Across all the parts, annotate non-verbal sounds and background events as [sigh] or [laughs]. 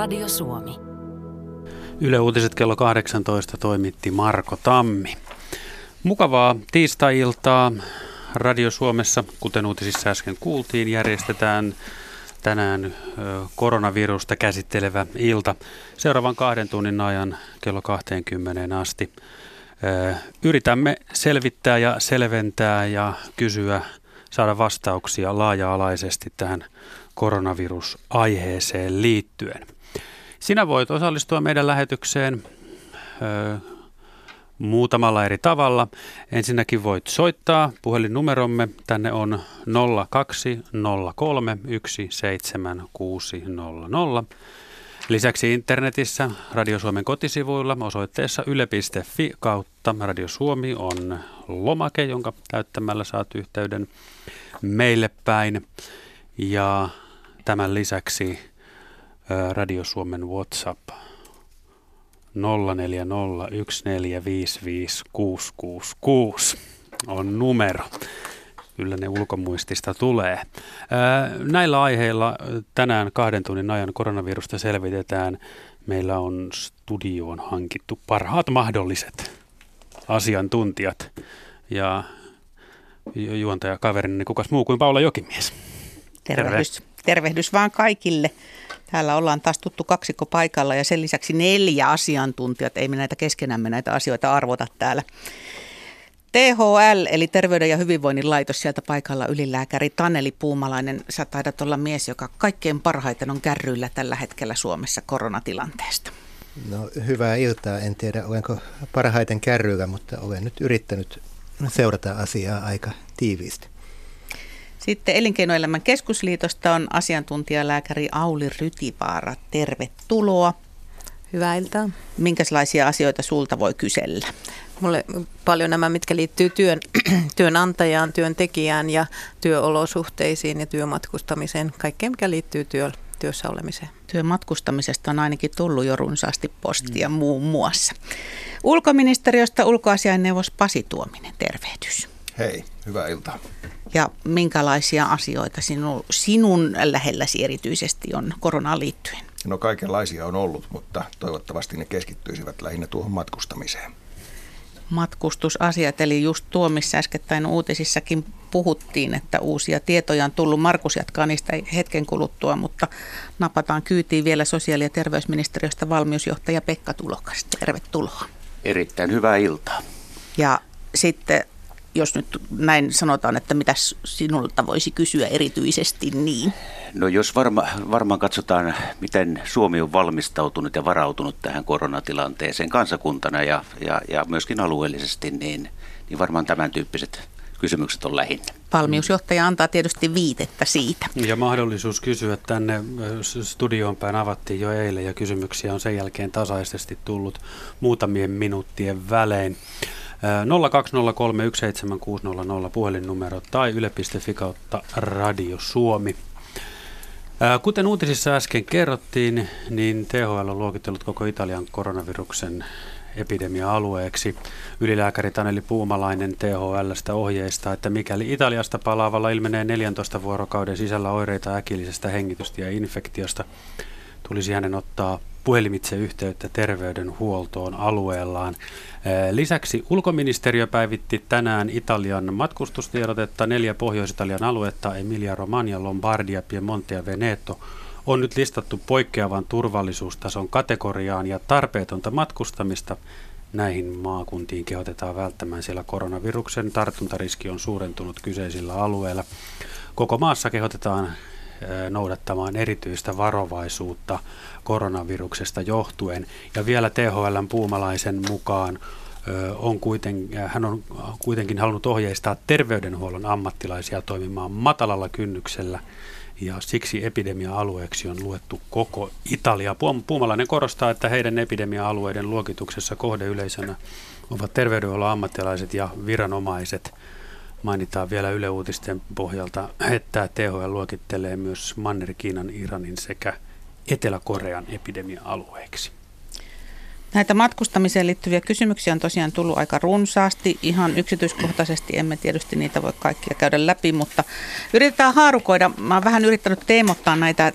Radio Suomi. Yle Uutiset kello 18 toimitti Marko Tammi. Mukavaa tiistai-iltaa Radio Suomessa, kuten uutisissa äsken kuultiin, järjestetään tänään koronavirusta käsittelevä ilta seuraavan kahden tunnin ajan kello 20 asti. Yritämme selvittää ja selventää ja kysyä, saada vastauksia laaja-alaisesti tähän koronavirusaiheeseen liittyen. Sinä voit osallistua meidän lähetykseen ö, muutamalla eri tavalla. Ensinnäkin voit soittaa puhelinnumeromme. Tänne on 0203 17600. Lisäksi internetissä Radio Suomen kotisivuilla osoitteessa yle.fi kautta Radio Suomi on lomake, jonka täyttämällä saat yhteyden meille päin. Ja tämän lisäksi Radio Suomen WhatsApp 0401455666 on numero. Kyllä ne ulkomuistista tulee. Näillä aiheilla tänään kahden tunnin ajan koronavirusta selvitetään. Meillä on studioon hankittu parhaat mahdolliset asiantuntijat. Ja juontaja kaverini, niin kukas muu kuin Paula Jokimies. Tervehdys. Terve. Tervehdys vaan kaikille. Täällä ollaan taas tuttu kaksikko paikalla ja sen lisäksi neljä asiantuntijat. Ei me näitä keskenämme näitä asioita arvota täällä. THL eli Terveyden ja hyvinvoinnin laitos sieltä paikalla ylilääkäri Taneli Puumalainen. Sä taidat olla mies, joka kaikkein parhaiten on kärryillä tällä hetkellä Suomessa koronatilanteesta. No hyvää iltaa. En tiedä olenko parhaiten kärryillä, mutta olen nyt yrittänyt seurata asiaa aika tiiviisti. Sitten Elinkeinoelämän keskusliitosta on asiantuntijalääkäri Auli Rytivaara. Tervetuloa. Hyvää iltaa. Minkälaisia asioita sulta voi kysellä? Mulle paljon nämä, mitkä liittyy työn, [clears throat] työnantajaan, työntekijään ja työolosuhteisiin ja työmatkustamiseen. Kaikkea, mikä liittyy työ, työssä olemiseen. Työmatkustamisesta on ainakin tullut jo runsaasti postia mm. muun muassa. Ulkoministeriöstä ulkoasiainneuvos Pasi Tuominen, tervehdys. Hei, hyvää iltaa. Ja minkälaisia asioita sinun, sinun lähelläsi erityisesti on koronaan liittyen? No kaikenlaisia on ollut, mutta toivottavasti ne keskittyisivät lähinnä tuohon matkustamiseen. Matkustusasiat, eli just tuo, missä äskettäin uutisissakin puhuttiin, että uusia tietoja on tullut. Markus jatkaa niistä hetken kuluttua, mutta napataan kyytiin vielä sosiaali- ja terveysministeriöstä valmiusjohtaja Pekka Tulokas. Tervetuloa. Erittäin hyvää iltaa. Ja sitten jos nyt näin sanotaan, että mitä sinulta voisi kysyä erityisesti niin? No jos varma, varmaan katsotaan, miten Suomi on valmistautunut ja varautunut tähän koronatilanteeseen kansakuntana ja, ja, ja myöskin alueellisesti, niin, niin varmaan tämän tyyppiset kysymykset on lähinnä. Valmiusjohtaja antaa tietysti viitettä siitä. Ja mahdollisuus kysyä tänne studioon päin avattiin jo eilen ja kysymyksiä on sen jälkeen tasaisesti tullut muutamien minuuttien välein. 020317600 puhelinnumero tai yle.fi kautta Radio Suomi. Kuten uutisissa äsken kerrottiin, niin THL on luokitellut koko Italian koronaviruksen epidemia-alueeksi. Ylilääkäri Taneli Puumalainen THLstä ohjeistaa, että mikäli Italiasta palaavalla ilmenee 14 vuorokauden sisällä oireita äkillisestä hengitystä ja infektiosta, tulisi hänen ottaa puhelimitse yhteyttä terveydenhuoltoon alueellaan. Lisäksi ulkoministeriö päivitti tänään Italian matkustustiedotetta. Neljä Pohjois-Italian aluetta, Emilia Romagna, Lombardia, Piemonte ja Veneto, on nyt listattu poikkeavan turvallisuustason kategoriaan ja tarpeetonta matkustamista näihin maakuntiin kehotetaan välttämään, siellä koronaviruksen tartuntariski on suurentunut kyseisillä alueilla. Koko maassa kehotetaan noudattamaan erityistä varovaisuutta koronaviruksesta johtuen. Ja vielä THLn Puumalaisen mukaan on kuiten, hän on kuitenkin halunnut ohjeistaa terveydenhuollon ammattilaisia toimimaan matalalla kynnyksellä ja siksi epidemia-alueeksi on luettu koko Italia. Puumalainen korostaa, että heidän epidemia-alueiden luokituksessa kohdeyleisönä ovat terveydenhuollon ammattilaiset ja viranomaiset – Mainitaan vielä Yle Uutisten pohjalta, että THL luokittelee myös Manner-Kiinan, Iranin sekä Etelä-Korean epidemia-alueeksi. Näitä matkustamiseen liittyviä kysymyksiä on tosiaan tullut aika runsaasti. Ihan yksityiskohtaisesti emme tietysti niitä voi kaikkia käydä läpi, mutta yritetään haarukoida. Mä oon vähän yrittänyt teemottaa näitä äh,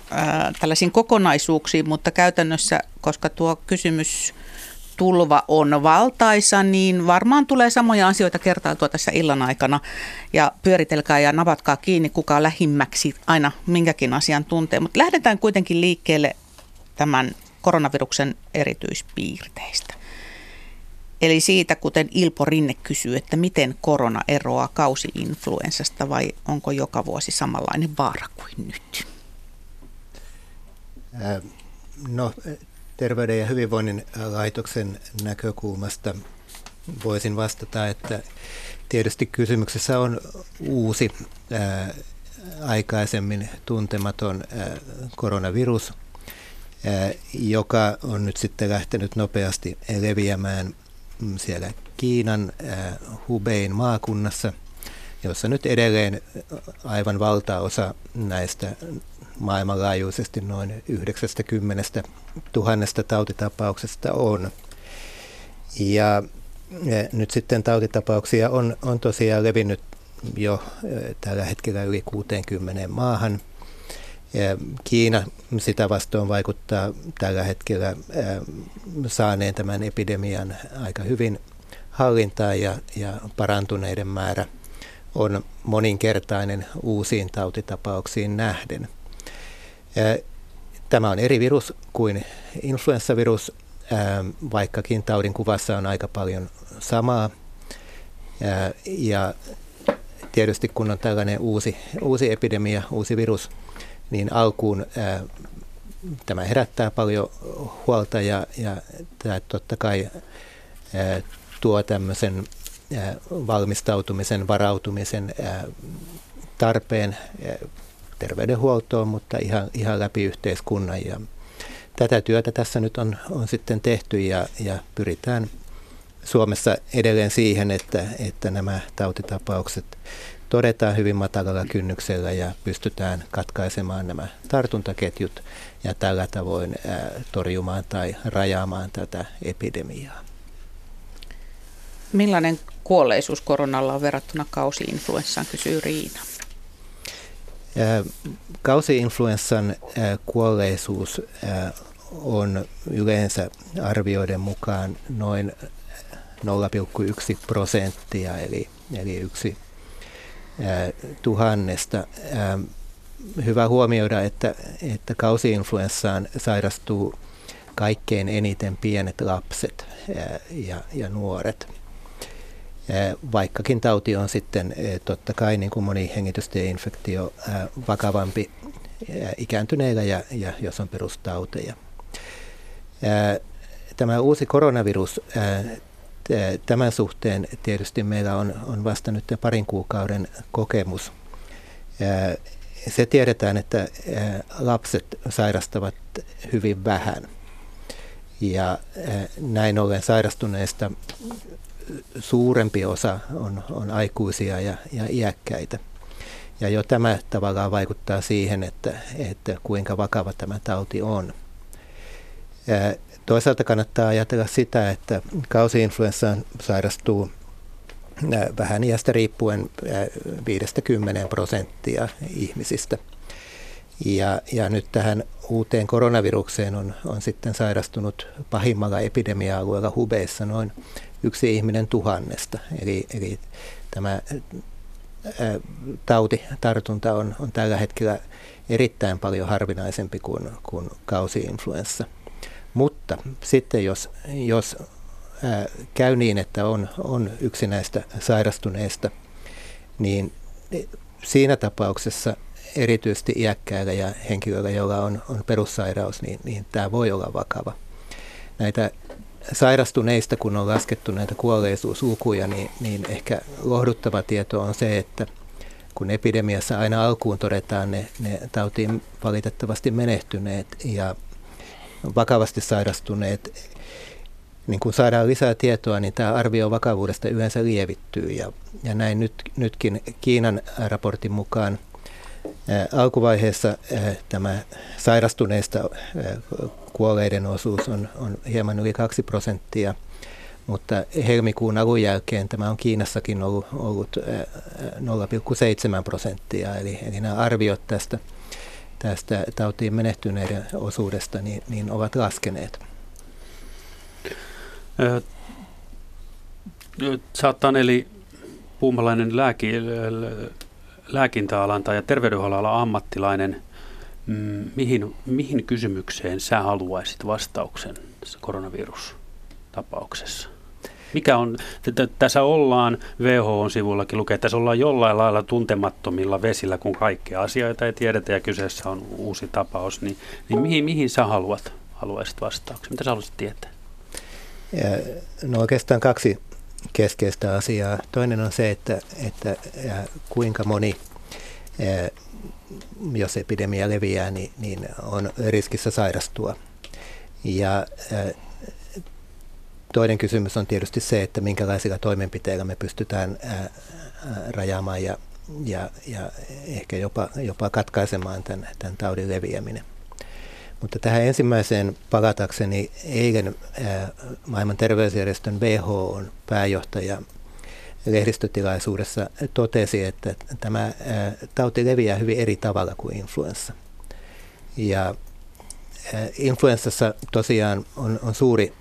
tällaisiin kokonaisuuksiin, mutta käytännössä, koska tuo kysymys tulva on valtaisa, niin varmaan tulee samoja asioita kertailtua tässä illan aikana. Ja pyöritelkää ja navatkaa kiinni, kuka lähimmäksi aina minkäkin asian tuntee. Mutta lähdetään kuitenkin liikkeelle tämän koronaviruksen erityispiirteistä. Eli siitä, kuten Ilpo Rinne kysyy, että miten korona eroaa kausi-influenssasta vai onko joka vuosi samanlainen vaara kuin nyt? No, Terveyden ja hyvinvoinnin laitoksen näkökulmasta voisin vastata, että tietysti kysymyksessä on uusi ää, aikaisemmin tuntematon ää, koronavirus, ää, joka on nyt sitten lähtenyt nopeasti leviämään siellä Kiinan ää, Hubein maakunnassa, jossa nyt edelleen aivan valtaosa näistä maailmanlaajuisesti noin 90 tuhannesta tautitapauksesta on. Ja nyt sitten tautitapauksia on, on tosiaan levinnyt jo tällä hetkellä yli 60 maahan. Kiina sitä vastoin vaikuttaa tällä hetkellä saaneen tämän epidemian aika hyvin hallintaan ja, ja parantuneiden määrä on moninkertainen uusiin tautitapauksiin nähden. Tämä on eri virus kuin influenssavirus, vaikkakin taudin kuvassa on aika paljon samaa. Ja tietysti kun on tällainen uusi, uusi epidemia, uusi virus, niin alkuun tämä herättää paljon huolta ja, ja tämä totta kai tuo tämmöisen valmistautumisen, varautumisen tarpeen terveydenhuoltoon, mutta ihan, ihan läpi yhteiskunnan. Ja tätä työtä tässä nyt on, on sitten tehty ja, ja pyritään Suomessa edelleen siihen, että, että nämä tautitapaukset todetaan hyvin matalalla kynnyksellä ja pystytään katkaisemaan nämä tartuntaketjut ja tällä tavoin ää, torjumaan tai rajaamaan tätä epidemiaa. Millainen kuolleisuus koronalla on verrattuna kausi-influenssaan, kysyy Riina. Kausi-influenssan kuolleisuus on yleensä arvioiden mukaan noin 0,1 prosenttia, eli, eli yksi tuhannesta. Hyvä huomioida, että, että kausi-influenssaan sairastuu kaikkein eniten pienet lapset ja, ja nuoret. Vaikkakin tauti on sitten totta kai niin kuin moni hengitystieinfektio vakavampi ikääntyneillä ja, ja jos on perustauteja. Tämä uusi koronavirus, tämän suhteen tietysti meillä on, on vasta nyt parin kuukauden kokemus. Se tiedetään, että lapset sairastavat hyvin vähän. Ja näin ollen sairastuneista suurempi osa on, on aikuisia ja, ja iäkkäitä. Ja jo tämä tavallaan vaikuttaa siihen, että, että kuinka vakava tämä tauti on. Toisaalta kannattaa ajatella sitä, että kausi-influenssaan sairastuu vähän iästä riippuen 50 prosenttia ihmisistä. Ja, ja nyt tähän uuteen koronavirukseen on, on sitten sairastunut pahimmalla epidemia-alueella Hubeissa noin yksi ihminen tuhannesta. Eli, eli tämä tauti, tartunta on, on tällä hetkellä erittäin paljon harvinaisempi kuin, kuin kausi-influenssa. Mutta sitten jos, jos käy niin, että on, on yksi näistä sairastuneista, niin siinä tapauksessa erityisesti iäkkäillä ja henkilöillä, joilla on, on perussairaus, niin, niin tämä voi olla vakava. Näitä sairastuneista, kun on laskettu näitä kuolleisuuslukuja, niin, niin ehkä lohduttava tieto on se, että kun epidemiassa aina alkuun todetaan ne, ne tautiin valitettavasti menehtyneet ja vakavasti sairastuneet, niin kun saadaan lisää tietoa, niin tämä arvio vakavuudesta yleensä lievittyy. Ja, ja näin nyt, nytkin Kiinan raportin mukaan Alkuvaiheessa tämä sairastuneista kuolleiden osuus on, on hieman yli 2 prosenttia, mutta helmikuun alun jälkeen tämä on Kiinassakin ollut, ollut 0,7 prosenttia, eli, eli nämä arviot tästä, tästä tautiin menehtyneiden osuudesta niin, niin ovat laskeneet. Saattaa eli puumalainen lääki, lääkintäalan tai terveydenhuollon ammattilainen, mm, mihin, mihin kysymykseen sä haluaisit vastauksen tässä koronavirustapauksessa? Mikä on, tässä ollaan, WHO-sivullakin lukee, että tässä ollaan jollain lailla tuntemattomilla vesillä, kun kaikkia asioita ei tiedetä ja kyseessä on uusi tapaus, niin, niin mihin, mihin sä haluat, haluaisit vastauksen? Mitä sä haluaisit tietää? No oikeastaan kaksi keskeistä asiaa. Toinen on se, että, että kuinka moni, jos epidemia leviää, niin, niin on riskissä sairastua. Ja toinen kysymys on tietysti se, että minkälaisilla toimenpiteillä me pystytään rajaamaan ja, ja, ja ehkä jopa, jopa katkaisemaan tämän, tämän taudin leviäminen. Mutta tähän ensimmäiseen palatakseni eilen maailman terveysjärjestön WHO pääjohtaja lehdistötilaisuudessa totesi, että tämä tauti leviää hyvin eri tavalla kuin influenssa. Ja influenssassa tosiaan on, on suuri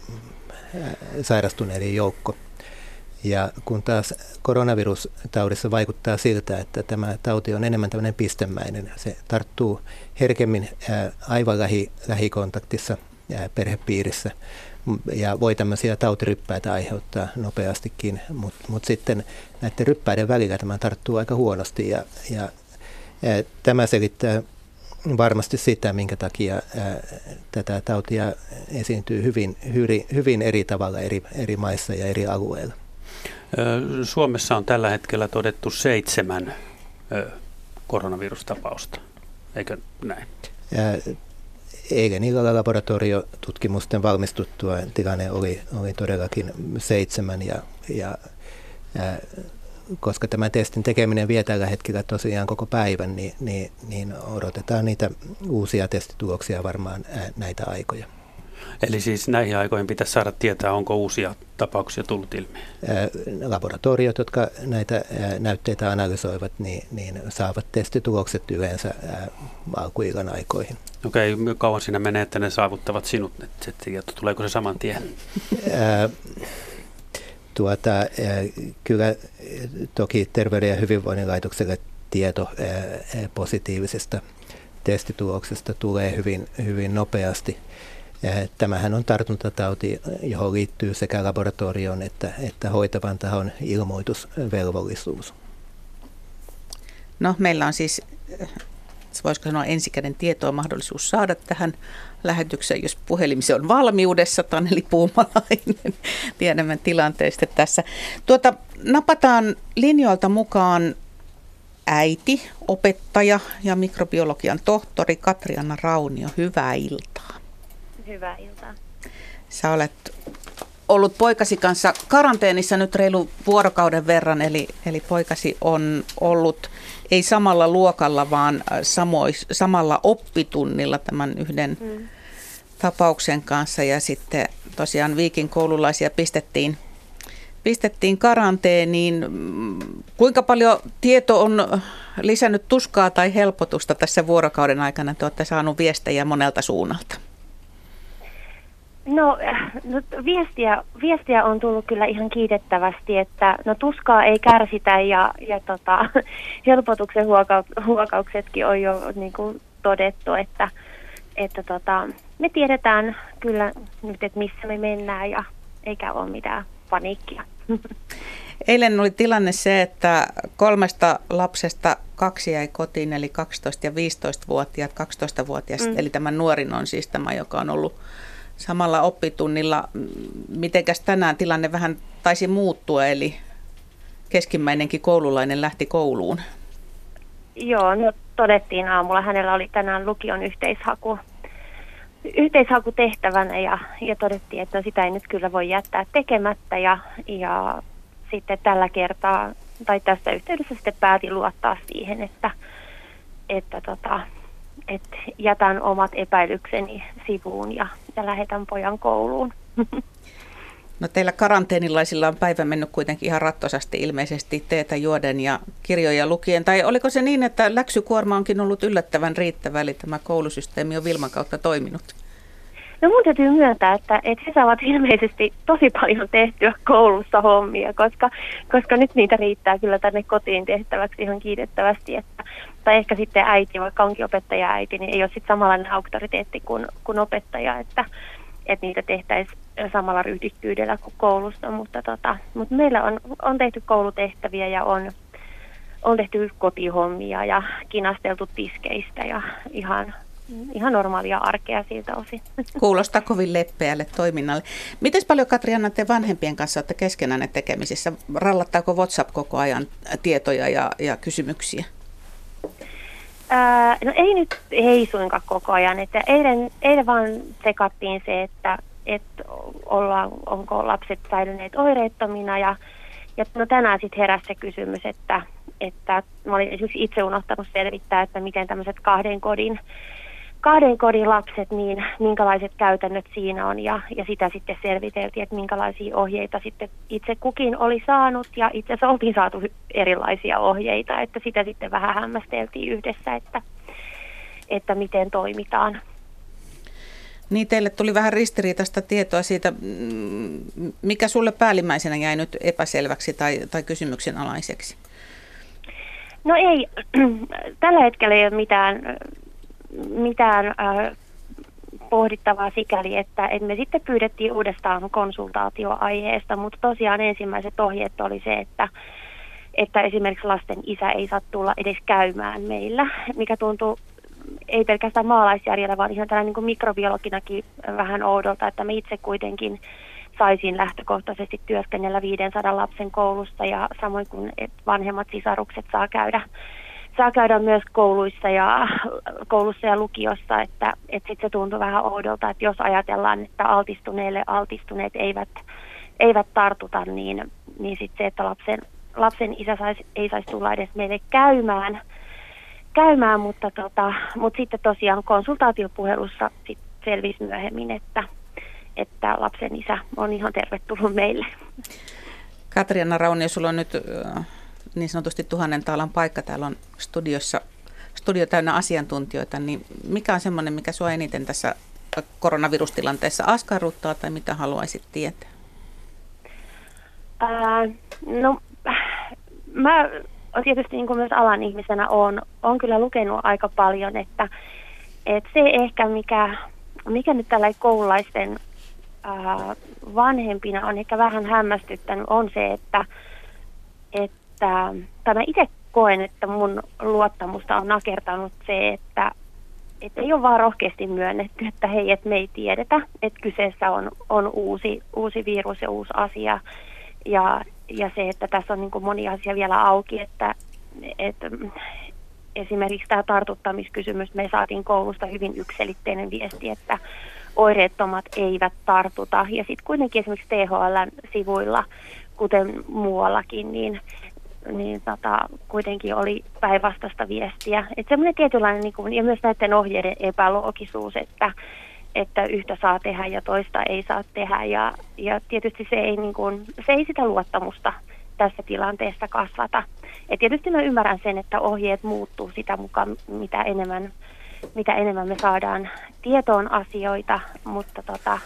sairastuneiden joukko. Ja kun taas koronavirustaudissa vaikuttaa siltä, että tämä tauti on enemmän tämmöinen pistemäinen, se tarttuu herkemmin aivan lähi, lähikontaktissa perhepiirissä ja voi tämmöisiä tautiryppäitä aiheuttaa nopeastikin, mutta mut sitten näiden ryppäiden välillä tämä tarttuu aika huonosti ja, ja, ja tämä selittää varmasti sitä, minkä takia ää, tätä tautia esiintyy hyvin, hyvin, hyvin eri tavalla eri, eri maissa ja eri alueilla. Suomessa on tällä hetkellä todettu seitsemän koronavirustapausta, eikö näin? Eilen illalla laboratoriotutkimusten valmistuttua tilanne oli, oli todellakin seitsemän ja, ja ää, koska tämä testin tekeminen vie tällä hetkellä tosiaan koko päivän, niin, niin, niin odotetaan niitä uusia testituloksia varmaan näitä aikoja. Eli siis näihin aikoihin pitäisi saada tietää, onko uusia tapauksia tullut ilmi? Laboratoriot, jotka näitä näytteitä analysoivat, niin, niin saavat testitulokset yleensä alkuillan aikoihin. Okei, okay, kauan siinä menee, että ne saavuttavat sinut, tieto, tuleeko se saman tien? tuota, kyllä toki Terveyden ja hyvinvoinnin laitokselle tieto positiivisesta testituloksesta tulee hyvin, hyvin nopeasti. Tämähän on tartuntatauti, johon liittyy sekä laboratorion että, että hoitavan tahon ilmoitusvelvollisuus. No, meillä on siis, voisiko sanoa ensikäden tietoa mahdollisuus saada tähän lähetykseen, jos puhelimisi on valmiudessa, Taneli Puumalainen. [laughs] Tiedämme tilanteesta tässä. Tuota, napataan linjoilta mukaan äiti, opettaja ja mikrobiologian tohtori Katriana Raunio. Hyvää iltaa. Hyvää iltaa. Sä olet ollut poikasi kanssa karanteenissa nyt reilu vuorokauden verran, eli, eli poikasi on ollut ei samalla luokalla, vaan samois, samalla oppitunnilla tämän yhden mm. tapauksen kanssa. Ja sitten tosiaan Viikin koululaisia pistettiin, pistettiin karanteeniin. Kuinka paljon tieto on lisännyt tuskaa tai helpotusta tässä vuorokauden aikana? Te olette saaneet viestejä monelta suunnalta. No, no viestiä, viestiä on tullut kyllä ihan kiitettävästi, että no tuskaa ei kärsitä ja, ja tota, [laughs] helpotuksen huoka, huokauksetkin on jo niin kuin todettu, että, että tota, me tiedetään kyllä nyt, että missä me mennään ja eikä ole mitään paniikkia. [laughs] Eilen oli tilanne se, että kolmesta lapsesta kaksi jäi kotiin, eli 12- ja 15-vuotiaat. 12-vuotias, mm. eli tämä nuorin on siis tämä, joka on ollut samalla oppitunnilla. Mitenkäs tänään tilanne vähän taisi muuttua, eli keskimmäinenkin koululainen lähti kouluun? Joo, no todettiin aamulla. Hänellä oli tänään lukion yhteishaku, yhteishaku tehtävänä ja, ja todettiin, että sitä ei nyt kyllä voi jättää tekemättä ja, ja sitten tällä kertaa tai tässä yhteydessä sitten päätin luottaa siihen, että, että tota, että jätän omat epäilykseni sivuun ja, ja lähetän pojan kouluun. [laughs] No teillä karanteenilaisilla on päivä mennyt kuitenkin ihan rattosasti ilmeisesti teetä juoden ja kirjoja lukien. Tai oliko se niin, että läksykuorma onkin ollut yllättävän riittävä, eli tämä koulusysteemi on Vilman kautta toiminut? No mun täytyy myöntää, että, että he saavat ilmeisesti tosi paljon tehtyä koulussa hommia, koska, koska nyt niitä riittää kyllä tänne kotiin tehtäväksi ihan kiitettävästi. Että, tai ehkä sitten äiti, vaikka onkin opettaja äiti, niin ei ole sitten samanlainen auktoriteetti kuin, kuin opettaja, että, että niitä tehtäisiin samalla ryhdikkyydellä kuin koulussa. Mutta, tota, mutta meillä on, on tehty koulutehtäviä ja on, on tehty kotihommia ja kinasteltu tiskeistä ja ihan ihan normaalia arkea siltä osin. [laughs] Kuulostaa kovin leppeälle toiminnalle. Miten paljon Katriana te vanhempien kanssa olette keskenään tekemisissä? Rallattaako WhatsApp koko ajan tietoja ja, ja kysymyksiä? No ei nyt, ei suinkaan koko ajan. Että eilen, eilen vaan sekattiin se, että, että ollaan, onko lapset säilyneet oireettomina ja, ja no tänään sitten heräsi se kysymys, että, että mä olin esimerkiksi itse unohtanut selvittää, että miten tämmöiset kahden kodin kahden kodin lapset, niin minkälaiset käytännöt siinä on ja, ja sitä sitten selviteltiin, että minkälaisia ohjeita sitten itse kukin oli saanut ja itse asiassa oltiin saatu erilaisia ohjeita, että sitä sitten vähän hämmästeltiin yhdessä, että, että miten toimitaan. Niin, teille tuli vähän ristiriitaista tietoa siitä, mikä sulle päällimmäisenä jäi nyt epäselväksi tai, tai kysymyksen alaiseksi? No ei, [clears throat] tällä hetkellä ei ole mitään mitään äh, pohdittavaa sikäli, että, että me sitten pyydettiin uudestaan konsultaatioaiheesta, mutta tosiaan ensimmäiset ohjeet oli se, että, että esimerkiksi lasten isä ei saa tulla edes käymään meillä, mikä tuntuu ei pelkästään maalaisjärjellä, vaan ihan tällainen niin mikrobiologinakin vähän oudolta, että me itse kuitenkin saisin lähtökohtaisesti työskennellä 500 lapsen koulusta ja samoin kuin vanhemmat sisarukset saa käydä saa käydä myös kouluissa ja, koulussa ja lukiossa, että, että sit se tuntuu vähän oudolta, että jos ajatellaan, että altistuneille altistuneet eivät, eivät tartuta, niin, niin sitten se, että lapsen, lapsen isä sais, ei saisi tulla edes meille käymään, käymään mutta, tota, mutta sitten tosiaan konsultaatiopuhelussa sit selvisi myöhemmin, että, että lapsen isä on ihan tervetullut meille. Katriana Raunio, sulla on nyt niin sanotusti tuhannen taalan paikka. Täällä on studiossa, studio täynnä asiantuntijoita, niin mikä on semmoinen, mikä sinua eniten tässä koronavirustilanteessa askarruttaa tai mitä haluaisit tietää? Ää, no, mä tietysti niin kuin myös alan ihmisenä on, on kyllä lukenut aika paljon, että, että se ehkä mikä, mikä nyt tällä koululaisten ää, vanhempina on ehkä vähän hämmästyttänyt on se, että, että että, tai mä itse koen, että mun luottamusta on nakertanut se, että, että ei ole vaan rohkeasti myönnetty, että hei, että me ei tiedetä, että kyseessä on, on uusi, uusi virus ja uusi asia. Ja, ja se, että tässä on niin moni asia vielä auki, että, että esimerkiksi tämä tartuttamiskysymys, me saatiin koulusta hyvin ykselitteinen viesti, että oireettomat eivät tartuta. Ja sitten kuitenkin esimerkiksi THL sivuilla, kuten muuallakin, niin niin tota, kuitenkin oli päinvastaista viestiä. Että semmoinen tietynlainen, niin kuin, ja myös näiden ohjeiden epäloogisuus, että, että yhtä saa tehdä ja toista ei saa tehdä. Ja, ja tietysti se ei, niin kuin, se ei sitä luottamusta tässä tilanteessa kasvata. Et tietysti mä ymmärrän sen, että ohjeet muuttuu sitä mukaan, mitä enemmän, mitä enemmän me saadaan tietoon asioita, mutta tota,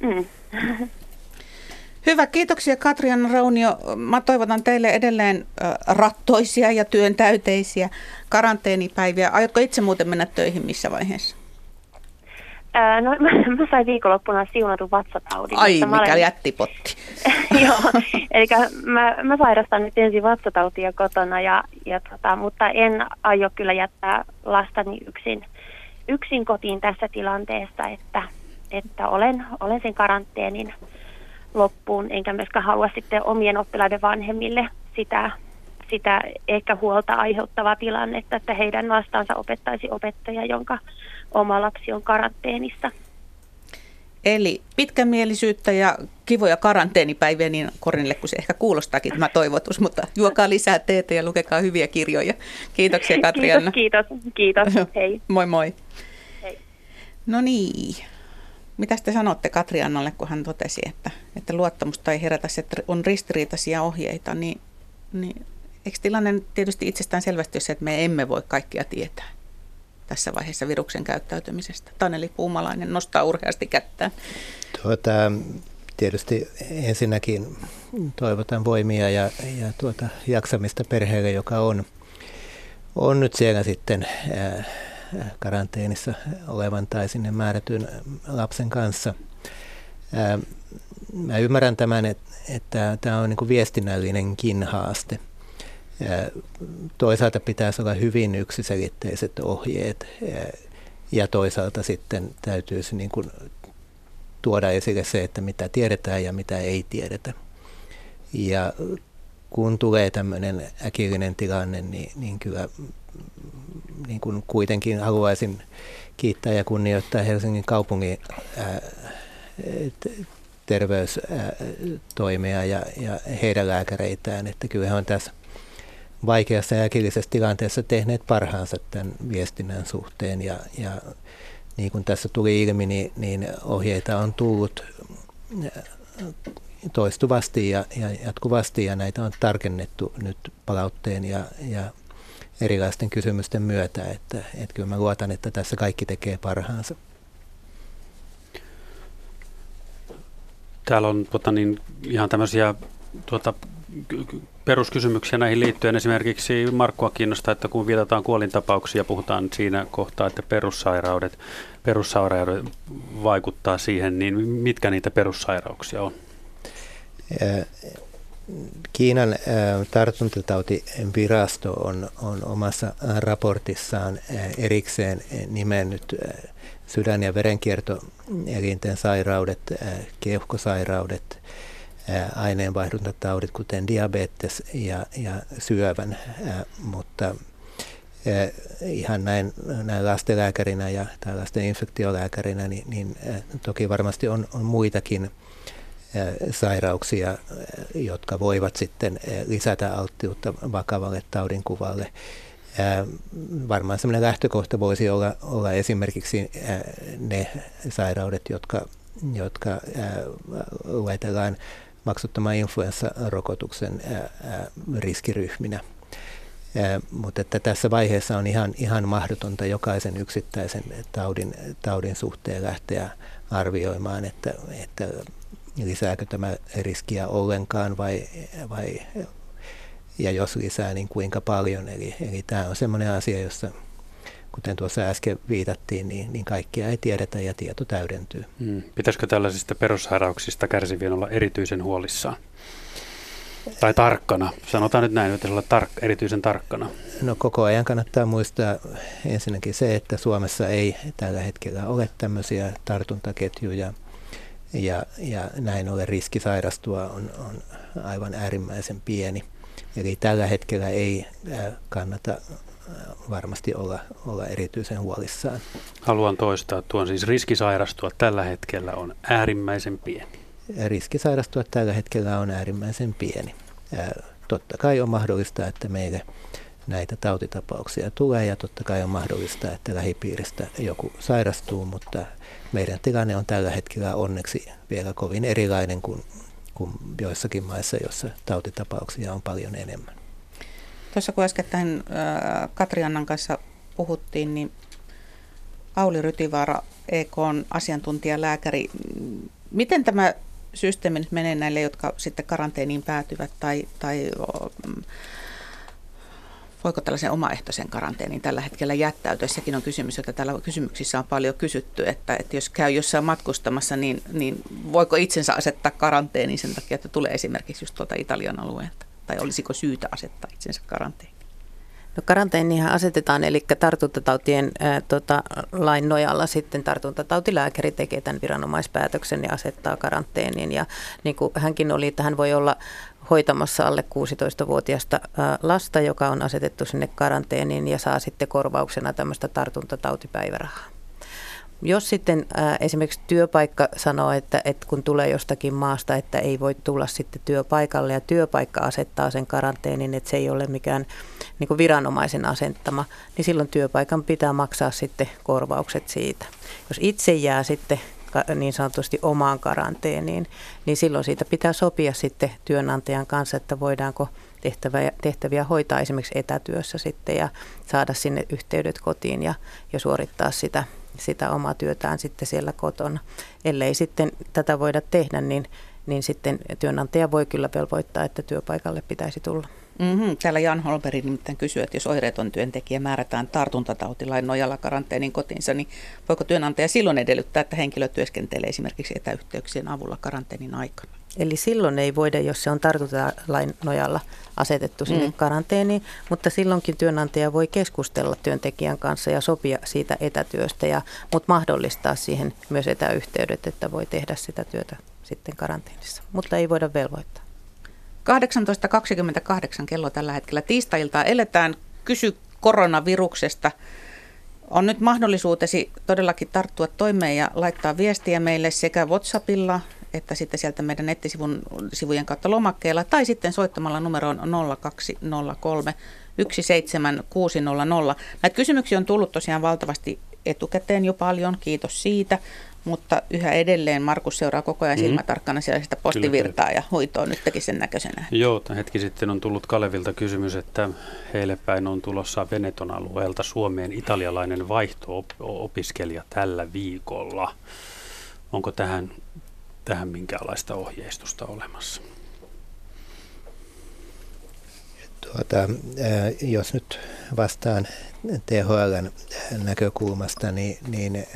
mm. [laughs] Hyvä, kiitoksia Katrian Raunio. Mä toivotan teille edelleen rattoisia ja työntäyteisiä karanteenipäiviä. Aiotko itse muuten mennä töihin missä vaiheessa? Ää, no mä, mä sain viikonloppuna siunatun vatsataudin. Ai, mikä olen... jättipotti. [laughs] Joo, eli mä, mä sairastan nyt ensin vatsatautia kotona, ja, ja tota, mutta en aio kyllä jättää lastani yksin, yksin kotiin tässä tilanteessa, että, että olen, olen sen karanteenin loppuun, enkä myöskään halua sitten omien oppilaiden vanhemmille sitä, sitä ehkä huolta aiheuttavaa tilannetta, että heidän vastaansa opettaisi opettaja, jonka oma lapsi on karanteenissa. Eli pitkämielisyyttä ja kivoja karanteenipäiviä niin Korinille, kun se ehkä kuulostaakin tämä toivotus, mutta juokaa lisää teetä ja lukekaa hyviä kirjoja. Kiitoksia [laughs] Katrianna. Kiitos, kiitos, kiitos. [laughs] Hei. Moi moi. Hei. No niin. Mitä te sanotte Katriannalle, kun hän totesi, että, että luottamusta ei herätä, että on ristiriitaisia ohjeita, niin, niin eikö tilanne tietysti itsestään selvästi se, että me emme voi kaikkia tietää? tässä vaiheessa viruksen käyttäytymisestä? Taneli Puumalainen nostaa urheasti kättään. Tuota, tietysti ensinnäkin toivotan voimia ja, ja tuota, jaksamista perheelle, joka on, on nyt siellä sitten ää, karanteenissa olevan tai sinne määrätyn lapsen kanssa. Mä ymmärrän tämän, että, että tämä on niin viestinnällinenkin haaste – Toisaalta pitäisi olla hyvin yksiselitteiset ohjeet ja toisaalta sitten täytyisi niin kuin tuoda esille se, että mitä tiedetään ja mitä ei tiedetä. Ja kun tulee tämmöinen äkillinen tilanne, niin, niin kyllä niin kuin kuitenkin haluaisin kiittää ja kunnioittaa Helsingin kaupungin terveystoimia ja, ja heidän lääkäreitään, että kyllä he on tässä vaikeassa ja äkillisessä tilanteessa tehneet parhaansa tämän viestinnän suhteen. Ja, ja niin kuin tässä tuli ilmi, niin, niin ohjeita on tullut toistuvasti ja, ja jatkuvasti ja näitä on tarkennettu nyt palautteen ja, ja erilaisten kysymysten myötä, että, että kyllä mä luotan, että tässä kaikki tekee parhaansa. Täällä on tota, niin, ihan tämmöisiä tuota, peruskysymyksiä näihin liittyen. Esimerkiksi Markkua kiinnostaa, että kun viitataan kuolintapauksia, puhutaan siinä kohtaa, että perussairaudet, perussairaudet vaikuttaa siihen, niin mitkä niitä perussairauksia on? Kiinan tartuntatautivirasto on, on omassa raportissaan erikseen nimennyt sydän- ja verenkiertoelinten sairaudet, keuhkosairaudet – aineenvaihduntataudit, kuten diabetes ja, ja syövän, mutta ihan näin, näin lastenlääkärinä ja lasten infektiolääkärinä, niin, niin toki varmasti on, on muitakin sairauksia, jotka voivat sitten lisätä alttiutta vakavalle taudinkuvalle. Varmaan sellainen lähtökohta voisi olla, olla esimerkiksi ne sairaudet, jotka, jotka luetellaan maksuttoman influenssarokotuksen riskiryhminä. Mutta että tässä vaiheessa on ihan, ihan mahdotonta jokaisen yksittäisen taudin, taudin suhteen lähteä arvioimaan, että, että lisääkö tämä riskiä ollenkaan vai, vai ja jos lisää, niin kuinka paljon. Eli, eli tämä on sellainen asia, jossa kuten tuossa äsken viitattiin, niin, niin kaikkia ei tiedetä ja tieto täydentyy. Hmm. Pitäisikö tällaisista perussairauksista kärsivien olla erityisen huolissaan? Tai tarkkana. Sanotaan nyt näin, että olla tark- erityisen tarkkana. No koko ajan kannattaa muistaa ensinnäkin se, että Suomessa ei tällä hetkellä ole tämmöisiä tartuntaketjuja. Ja, ja näin ollen riski sairastua on, on aivan äärimmäisen pieni. Eli tällä hetkellä ei kannata varmasti olla, olla erityisen huolissaan. Haluan toistaa tuon siis riski sairastua tällä hetkellä on äärimmäisen pieni. Riski sairastua tällä hetkellä on äärimmäisen pieni. Totta kai on mahdollista, että meille näitä tautitapauksia tulee ja totta kai on mahdollista, että lähipiiristä joku sairastuu, mutta meidän tilanne on tällä hetkellä onneksi vielä kovin erilainen kuin, kuin joissakin maissa, joissa tautitapauksia on paljon enemmän. Tuossa kun äskettäin Katriannan kanssa puhuttiin, niin Auli Rytivaara, EKn asiantuntijalääkäri, miten tämä systeemi nyt menee näille, jotka sitten karanteeniin päätyvät tai, tai voiko tällaisen omaehtoisen karanteenin tällä hetkellä jättäytyä? Sekin on kysymys, jota täällä kysymyksissä on paljon kysytty, että, että jos käy jossain matkustamassa, niin, niin voiko itsensä asettaa karanteeniin sen takia, että tulee esimerkiksi just tuolta Italian alueelta? tai olisiko syytä asettaa itsensä karanteeniin? No karanteenihan asetetaan, eli tartuntatautien ää, tota, lain nojalla sitten tartuntatautilääkäri tekee tämän viranomaispäätöksen ja asettaa karanteeniin. Ja niin kuin hänkin oli, että hän voi olla hoitamassa alle 16-vuotiaasta ää, lasta, joka on asetettu sinne karanteeniin ja saa sitten korvauksena tämmöistä tartuntatautipäivärahaa. Jos sitten esimerkiksi työpaikka sanoo, että, että kun tulee jostakin maasta, että ei voi tulla sitten työpaikalle ja työpaikka asettaa sen karanteenin, että se ei ole mikään niin kuin viranomaisen asettama, niin silloin työpaikan pitää maksaa sitten korvaukset siitä. Jos itse jää sitten niin sanotusti omaan karanteeniin, niin silloin siitä pitää sopia sitten työnantajan kanssa, että voidaanko tehtäviä, tehtäviä hoitaa esimerkiksi etätyössä sitten ja saada sinne yhteydet kotiin ja, ja suorittaa sitä, sitä omaa työtään sitten siellä kotona. Ellei sitten tätä voida tehdä, niin, niin sitten työnantaja voi kyllä velvoittaa, että työpaikalle pitäisi tulla. Mm-hmm. Täällä Jan Holmberg nimittäin kysyy, että jos oireeton työntekijä määrätään tartuntatautilain nojalla karanteenin kotiinsa, niin voiko työnantaja silloin edellyttää, että henkilö työskentelee esimerkiksi etäyhteyksien avulla karanteenin aikana? Eli silloin ei voida, jos se on tartuntalain nojalla asetettu sinne mm. karanteeniin, mutta silloinkin työnantaja voi keskustella työntekijän kanssa ja sopia siitä etätyöstä, ja, mutta mahdollistaa siihen myös etäyhteydet, että voi tehdä sitä työtä sitten karanteenissa, mutta ei voida velvoittaa. 18.28 kello tällä hetkellä tiistailta eletään. Kysy koronaviruksesta. On nyt mahdollisuutesi todellakin tarttua toimeen ja laittaa viestiä meille sekä WhatsAppilla että sitten sieltä meidän nettisivun sivujen kautta lomakkeella tai sitten soittamalla numeroon 0203 17600. Näitä kysymyksiä on tullut tosiaan valtavasti etukäteen jo paljon, kiitos siitä. Mutta yhä edelleen Markus seuraa koko ajan mm. silmätarkkana siellä sitä postivirtaa Kyllä. ja hoitoa nyt teki sen näköisenä. Joo, hetki sitten on tullut Kalevilta kysymys, että heille päin on tulossa Veneton alueelta Suomeen italialainen vaihto-opiskelija tällä viikolla. Onko tähän, tähän minkäänlaista ohjeistusta olemassa? Tuota, jos nyt vastaan THLn näkökulmasta, niin, niin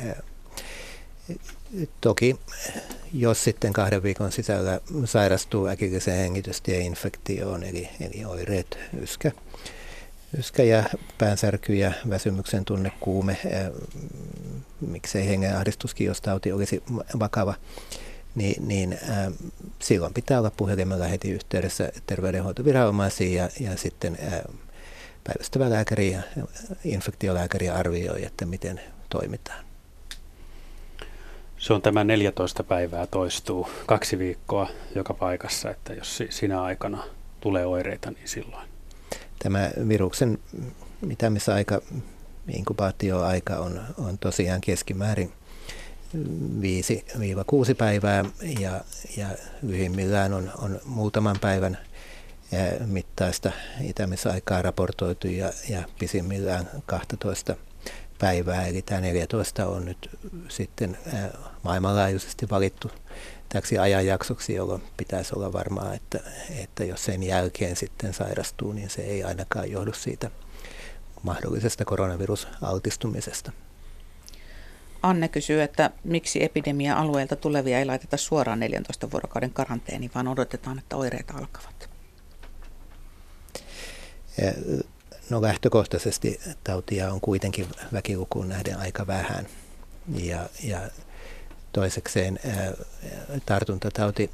Toki jos sitten kahden viikon sisällä sairastuu äkilliseen hengitystieinfektioon, eli, eli oireet, yskä, yskä ja päänsärky ja väsymyksen tunne, kuume, ää, miksei hengenahdistuskin, jos tauti olisi vakava, niin, niin ää, silloin pitää olla puhelimella heti yhteydessä terveydenhoitoviranomaisiin ja, ja sitten ää, päivystävä lääkäri ja infektiolääkäri arvioi, että miten toimitaan. Se on tämä 14 päivää toistuu kaksi viikkoa joka paikassa, että jos sinä aikana tulee oireita, niin silloin. Tämä viruksen mitämisaika, inkubaatioaika on, on tosiaan keskimäärin 5-6 päivää ja, ja lyhimmillään on, on muutaman päivän mittaista itämisaikaa raportoitu ja, ja pisimmillään 12 päivää, eli tämä 14 on nyt sitten maailmanlaajuisesti valittu täksi ajanjaksoksi, jolloin pitäisi olla varmaa, että, että jos sen jälkeen sitten sairastuu, niin se ei ainakaan johdu siitä mahdollisesta koronavirusaltistumisesta. Anne kysyy, että miksi epidemia-alueelta tulevia ei laiteta suoraan 14 vuorokauden karanteeni, vaan odotetaan, että oireet alkavat? No lähtökohtaisesti tautia on kuitenkin väkilukuun nähden aika vähän. Ja, ja toisekseen tartuntatauti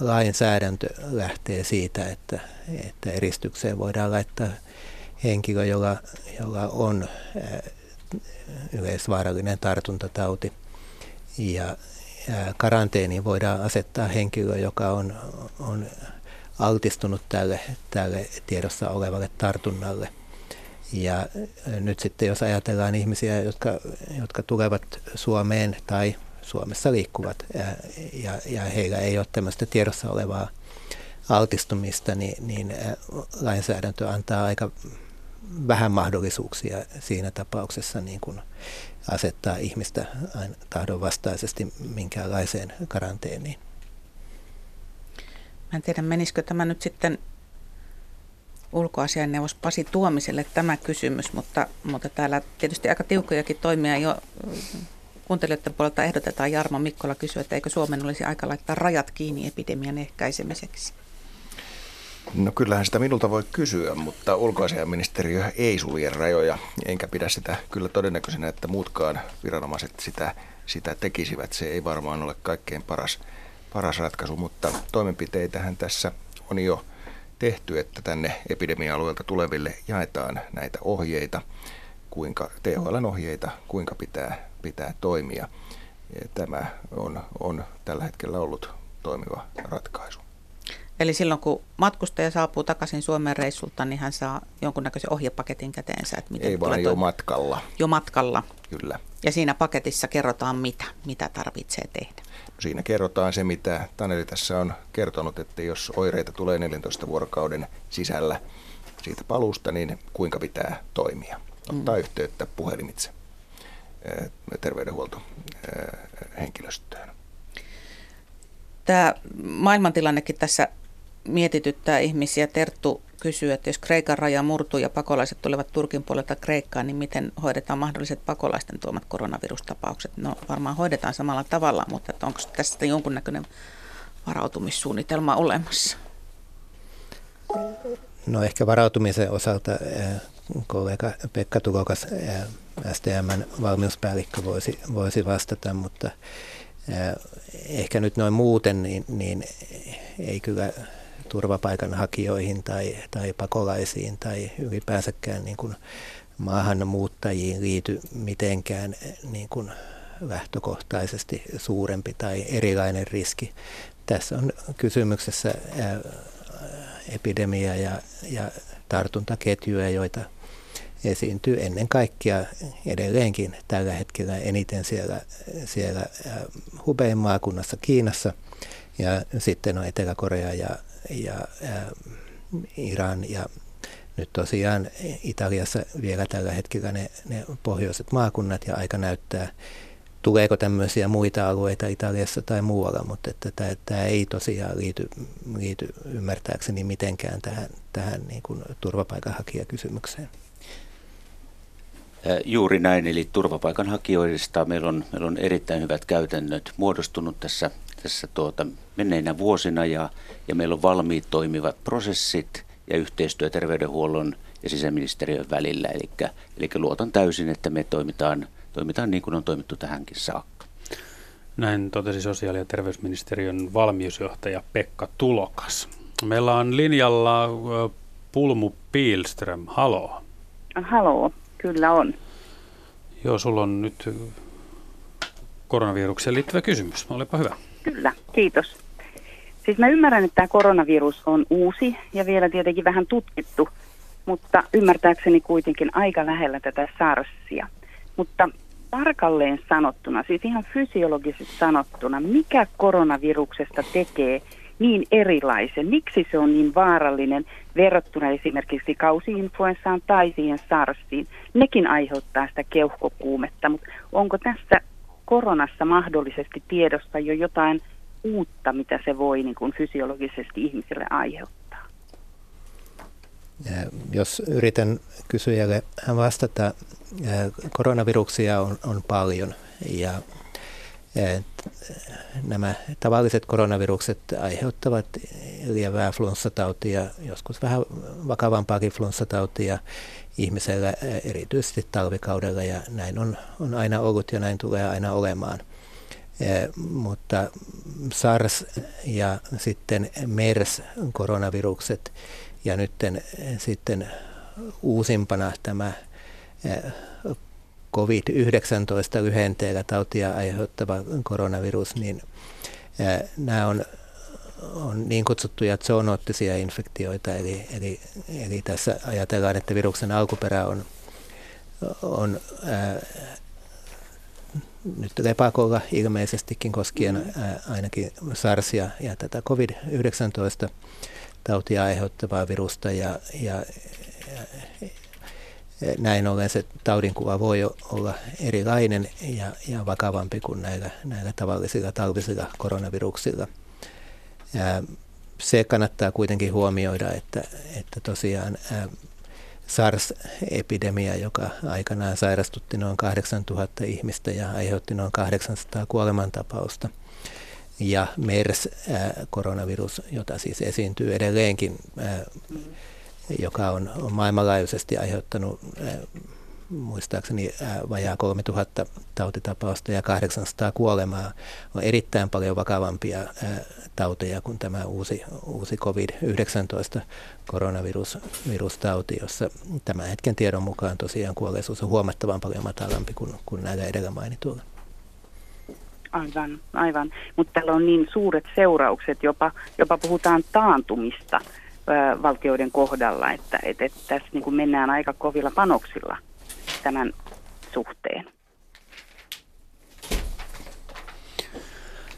lainsäädäntö lähtee siitä, että, että eristykseen voidaan laittaa henkilö, jolla, jolla on yleisvaarallinen tartuntatauti. Ja karanteeniin voidaan asettaa henkilö, joka on, on altistunut tälle, tälle tiedossa olevalle tartunnalle. Ja nyt sitten jos ajatellaan ihmisiä, jotka, jotka tulevat Suomeen tai Suomessa liikkuvat ja, ja, heillä ei ole tämmöistä tiedossa olevaa altistumista, niin, niin lainsäädäntö antaa aika vähän mahdollisuuksia siinä tapauksessa niin kuin asettaa ihmistä tahdonvastaisesti minkäänlaiseen karanteeniin. Mä en tiedä, menisikö tämä nyt sitten ulkoasianneuvos Pasi Tuomiselle tämä kysymys, mutta, mutta täällä tietysti aika tiukkojakin toimia jo kuuntelijoiden puolelta ehdotetaan. Jarmo Mikkola kysyy, että eikö Suomen olisi aika laittaa rajat kiinni epidemian ehkäisemiseksi? No kyllähän sitä minulta voi kysyä, mutta ulkoasiaministeriö ei sulje rajoja, enkä pidä sitä kyllä todennäköisenä, että muutkaan viranomaiset sitä, sitä tekisivät. Se ei varmaan ole kaikkein paras paras ratkaisu, mutta toimenpiteitähän tässä on jo tehty, että tänne epidemia-alueelta tuleville jaetaan näitä ohjeita. kuinka THLn ohjeita, kuinka pitää, pitää toimia. Tämä on, on tällä hetkellä ollut toimiva ratkaisu. Eli silloin kun matkustaja saapuu takaisin Suomen reissulta, niin hän saa jonkunnäköisen ohjepaketin käteensä. Että miten Ei vaan jo matkalla. Jo matkalla. Kyllä. Ja siinä paketissa kerrotaan mitä, mitä tarvitsee tehdä. No siinä kerrotaan se, mitä Taneli tässä on kertonut, että jos oireita tulee 14 vuorokauden sisällä siitä palusta, niin kuinka pitää toimia. Ottaa mm. yhteyttä puhelimitse terveydenhuoltohenkilöstöön. Tämä maailmantilannekin tässä mietityttää ihmisiä. Terttu kysyy, että jos Kreikan raja murtuu ja pakolaiset tulevat Turkin puolelta Kreikkaan, niin miten hoidetaan mahdolliset pakolaisten tuomat koronavirustapaukset? No varmaan hoidetaan samalla tavalla, mutta onko tästä jonkunnäköinen varautumissuunnitelma olemassa? No ehkä varautumisen osalta äh, kollega Pekka Tulokas, STMn valmiuspäällikkö, voisi, voisi vastata, mutta ehkä nyt noin muuten, niin, niin ei kyllä turvapaikanhakijoihin tai, tai pakolaisiin tai ylipäänsäkään niin kuin maahanmuuttajiin liity mitenkään niin kuin lähtökohtaisesti suurempi tai erilainen riski. Tässä on kysymyksessä epidemia ja, ja tartuntaketjuja, joita esiintyy ennen kaikkea edelleenkin tällä hetkellä eniten siellä, siellä Hubein maakunnassa Kiinassa ja sitten on Etelä-Korea ja, ja ää, Iran ja nyt tosiaan Italiassa vielä tällä hetkellä ne, ne pohjoiset maakunnat ja aika näyttää, tuleeko tämmöisiä muita alueita Italiassa tai muualla, mutta että tämä, tämä ei tosiaan liity, liity ymmärtääkseni mitenkään tähän, tähän niin kuin turvapaikanhakijakysymykseen. Juuri näin, eli turvapaikanhakijoista meillä on, meillä on erittäin hyvät käytännöt muodostunut tässä, tässä tuota, menneinä vuosina ja, ja meillä on valmiit toimivat prosessit ja yhteistyö terveydenhuollon ja sisäministeriön välillä. Eli, eli luotan täysin, että me toimitaan, toimitaan niin kuin on toimittu tähänkin saakka. Näin totesi sosiaali- ja terveysministeriön valmiusjohtaja Pekka Tulokas. Meillä on linjalla Pulmu Pielström. Halo. Halo, kyllä on. Joo, sulla on nyt koronavirukseen liittyvä kysymys. Olepa hyvä. Kyllä, kiitos. Siis mä ymmärrän, että tämä koronavirus on uusi ja vielä tietenkin vähän tutkittu, mutta ymmärtääkseni kuitenkin aika lähellä tätä SARSia. Mutta tarkalleen sanottuna, siis ihan fysiologisesti sanottuna, mikä koronaviruksesta tekee niin erilaisen? Miksi se on niin vaarallinen verrattuna esimerkiksi kausiinfluenssaan tai siihen SARSiin? Nekin aiheuttaa sitä keuhkokuumetta, mutta onko tässä koronassa mahdollisesti tiedossa jo jotain uutta, mitä se voi niin kuin fysiologisesti ihmiselle aiheuttaa? Jos yritän kysyjälle vastata, koronaviruksia on, on paljon ja nämä tavalliset koronavirukset aiheuttavat lievää flunssatautia, joskus vähän vakavampaakin flunssatautia ihmisellä erityisesti talvikaudella ja näin on, on aina ollut ja näin tulee aina olemaan. Eh, mutta SARS ja sitten MERS-koronavirukset ja nyt sitten uusimpana tämä eh, COVID-19 lyhenteellä tautia aiheuttava koronavirus, niin nämä on, on niin kutsuttuja zoonoottisia infektioita, eli, eli, eli tässä ajatellaan, että viruksen alkuperä on, on ää, nyt lepakolla ilmeisestikin koskien ää, ainakin SARSia ja tätä COVID-19 tautia aiheuttavaa virusta. Ja, ja, ja näin ollen se taudinkuva voi olla erilainen ja, ja vakavampi kuin näillä, näillä tavallisilla talvisilla koronaviruksilla. Ja se kannattaa kuitenkin huomioida, että, että tosiaan ää, SARS-epidemia, joka aikanaan sairastutti noin 8000 ihmistä ja aiheutti noin 800 kuolemantapausta. Ja MERS-koronavirus, jota siis esiintyy edelleenkin, joka on, maailmanlaajuisesti aiheuttanut muistaakseni vajaa 3000 tautitapausta ja 800 kuolemaa on erittäin paljon vakavampia tauteja kuin tämä uusi, uusi COVID-19 koronavirustauti, jossa tämän hetken tiedon mukaan tosiaan kuolleisuus on huomattavan paljon matalampi kuin, kuin näillä edellä mainituilla. Aivan, aivan. Mutta täällä on niin suuret seuraukset, jopa, jopa puhutaan taantumista valtioiden kohdalla, että et, et tässä niin kuin mennään aika kovilla panoksilla tämän suhteen.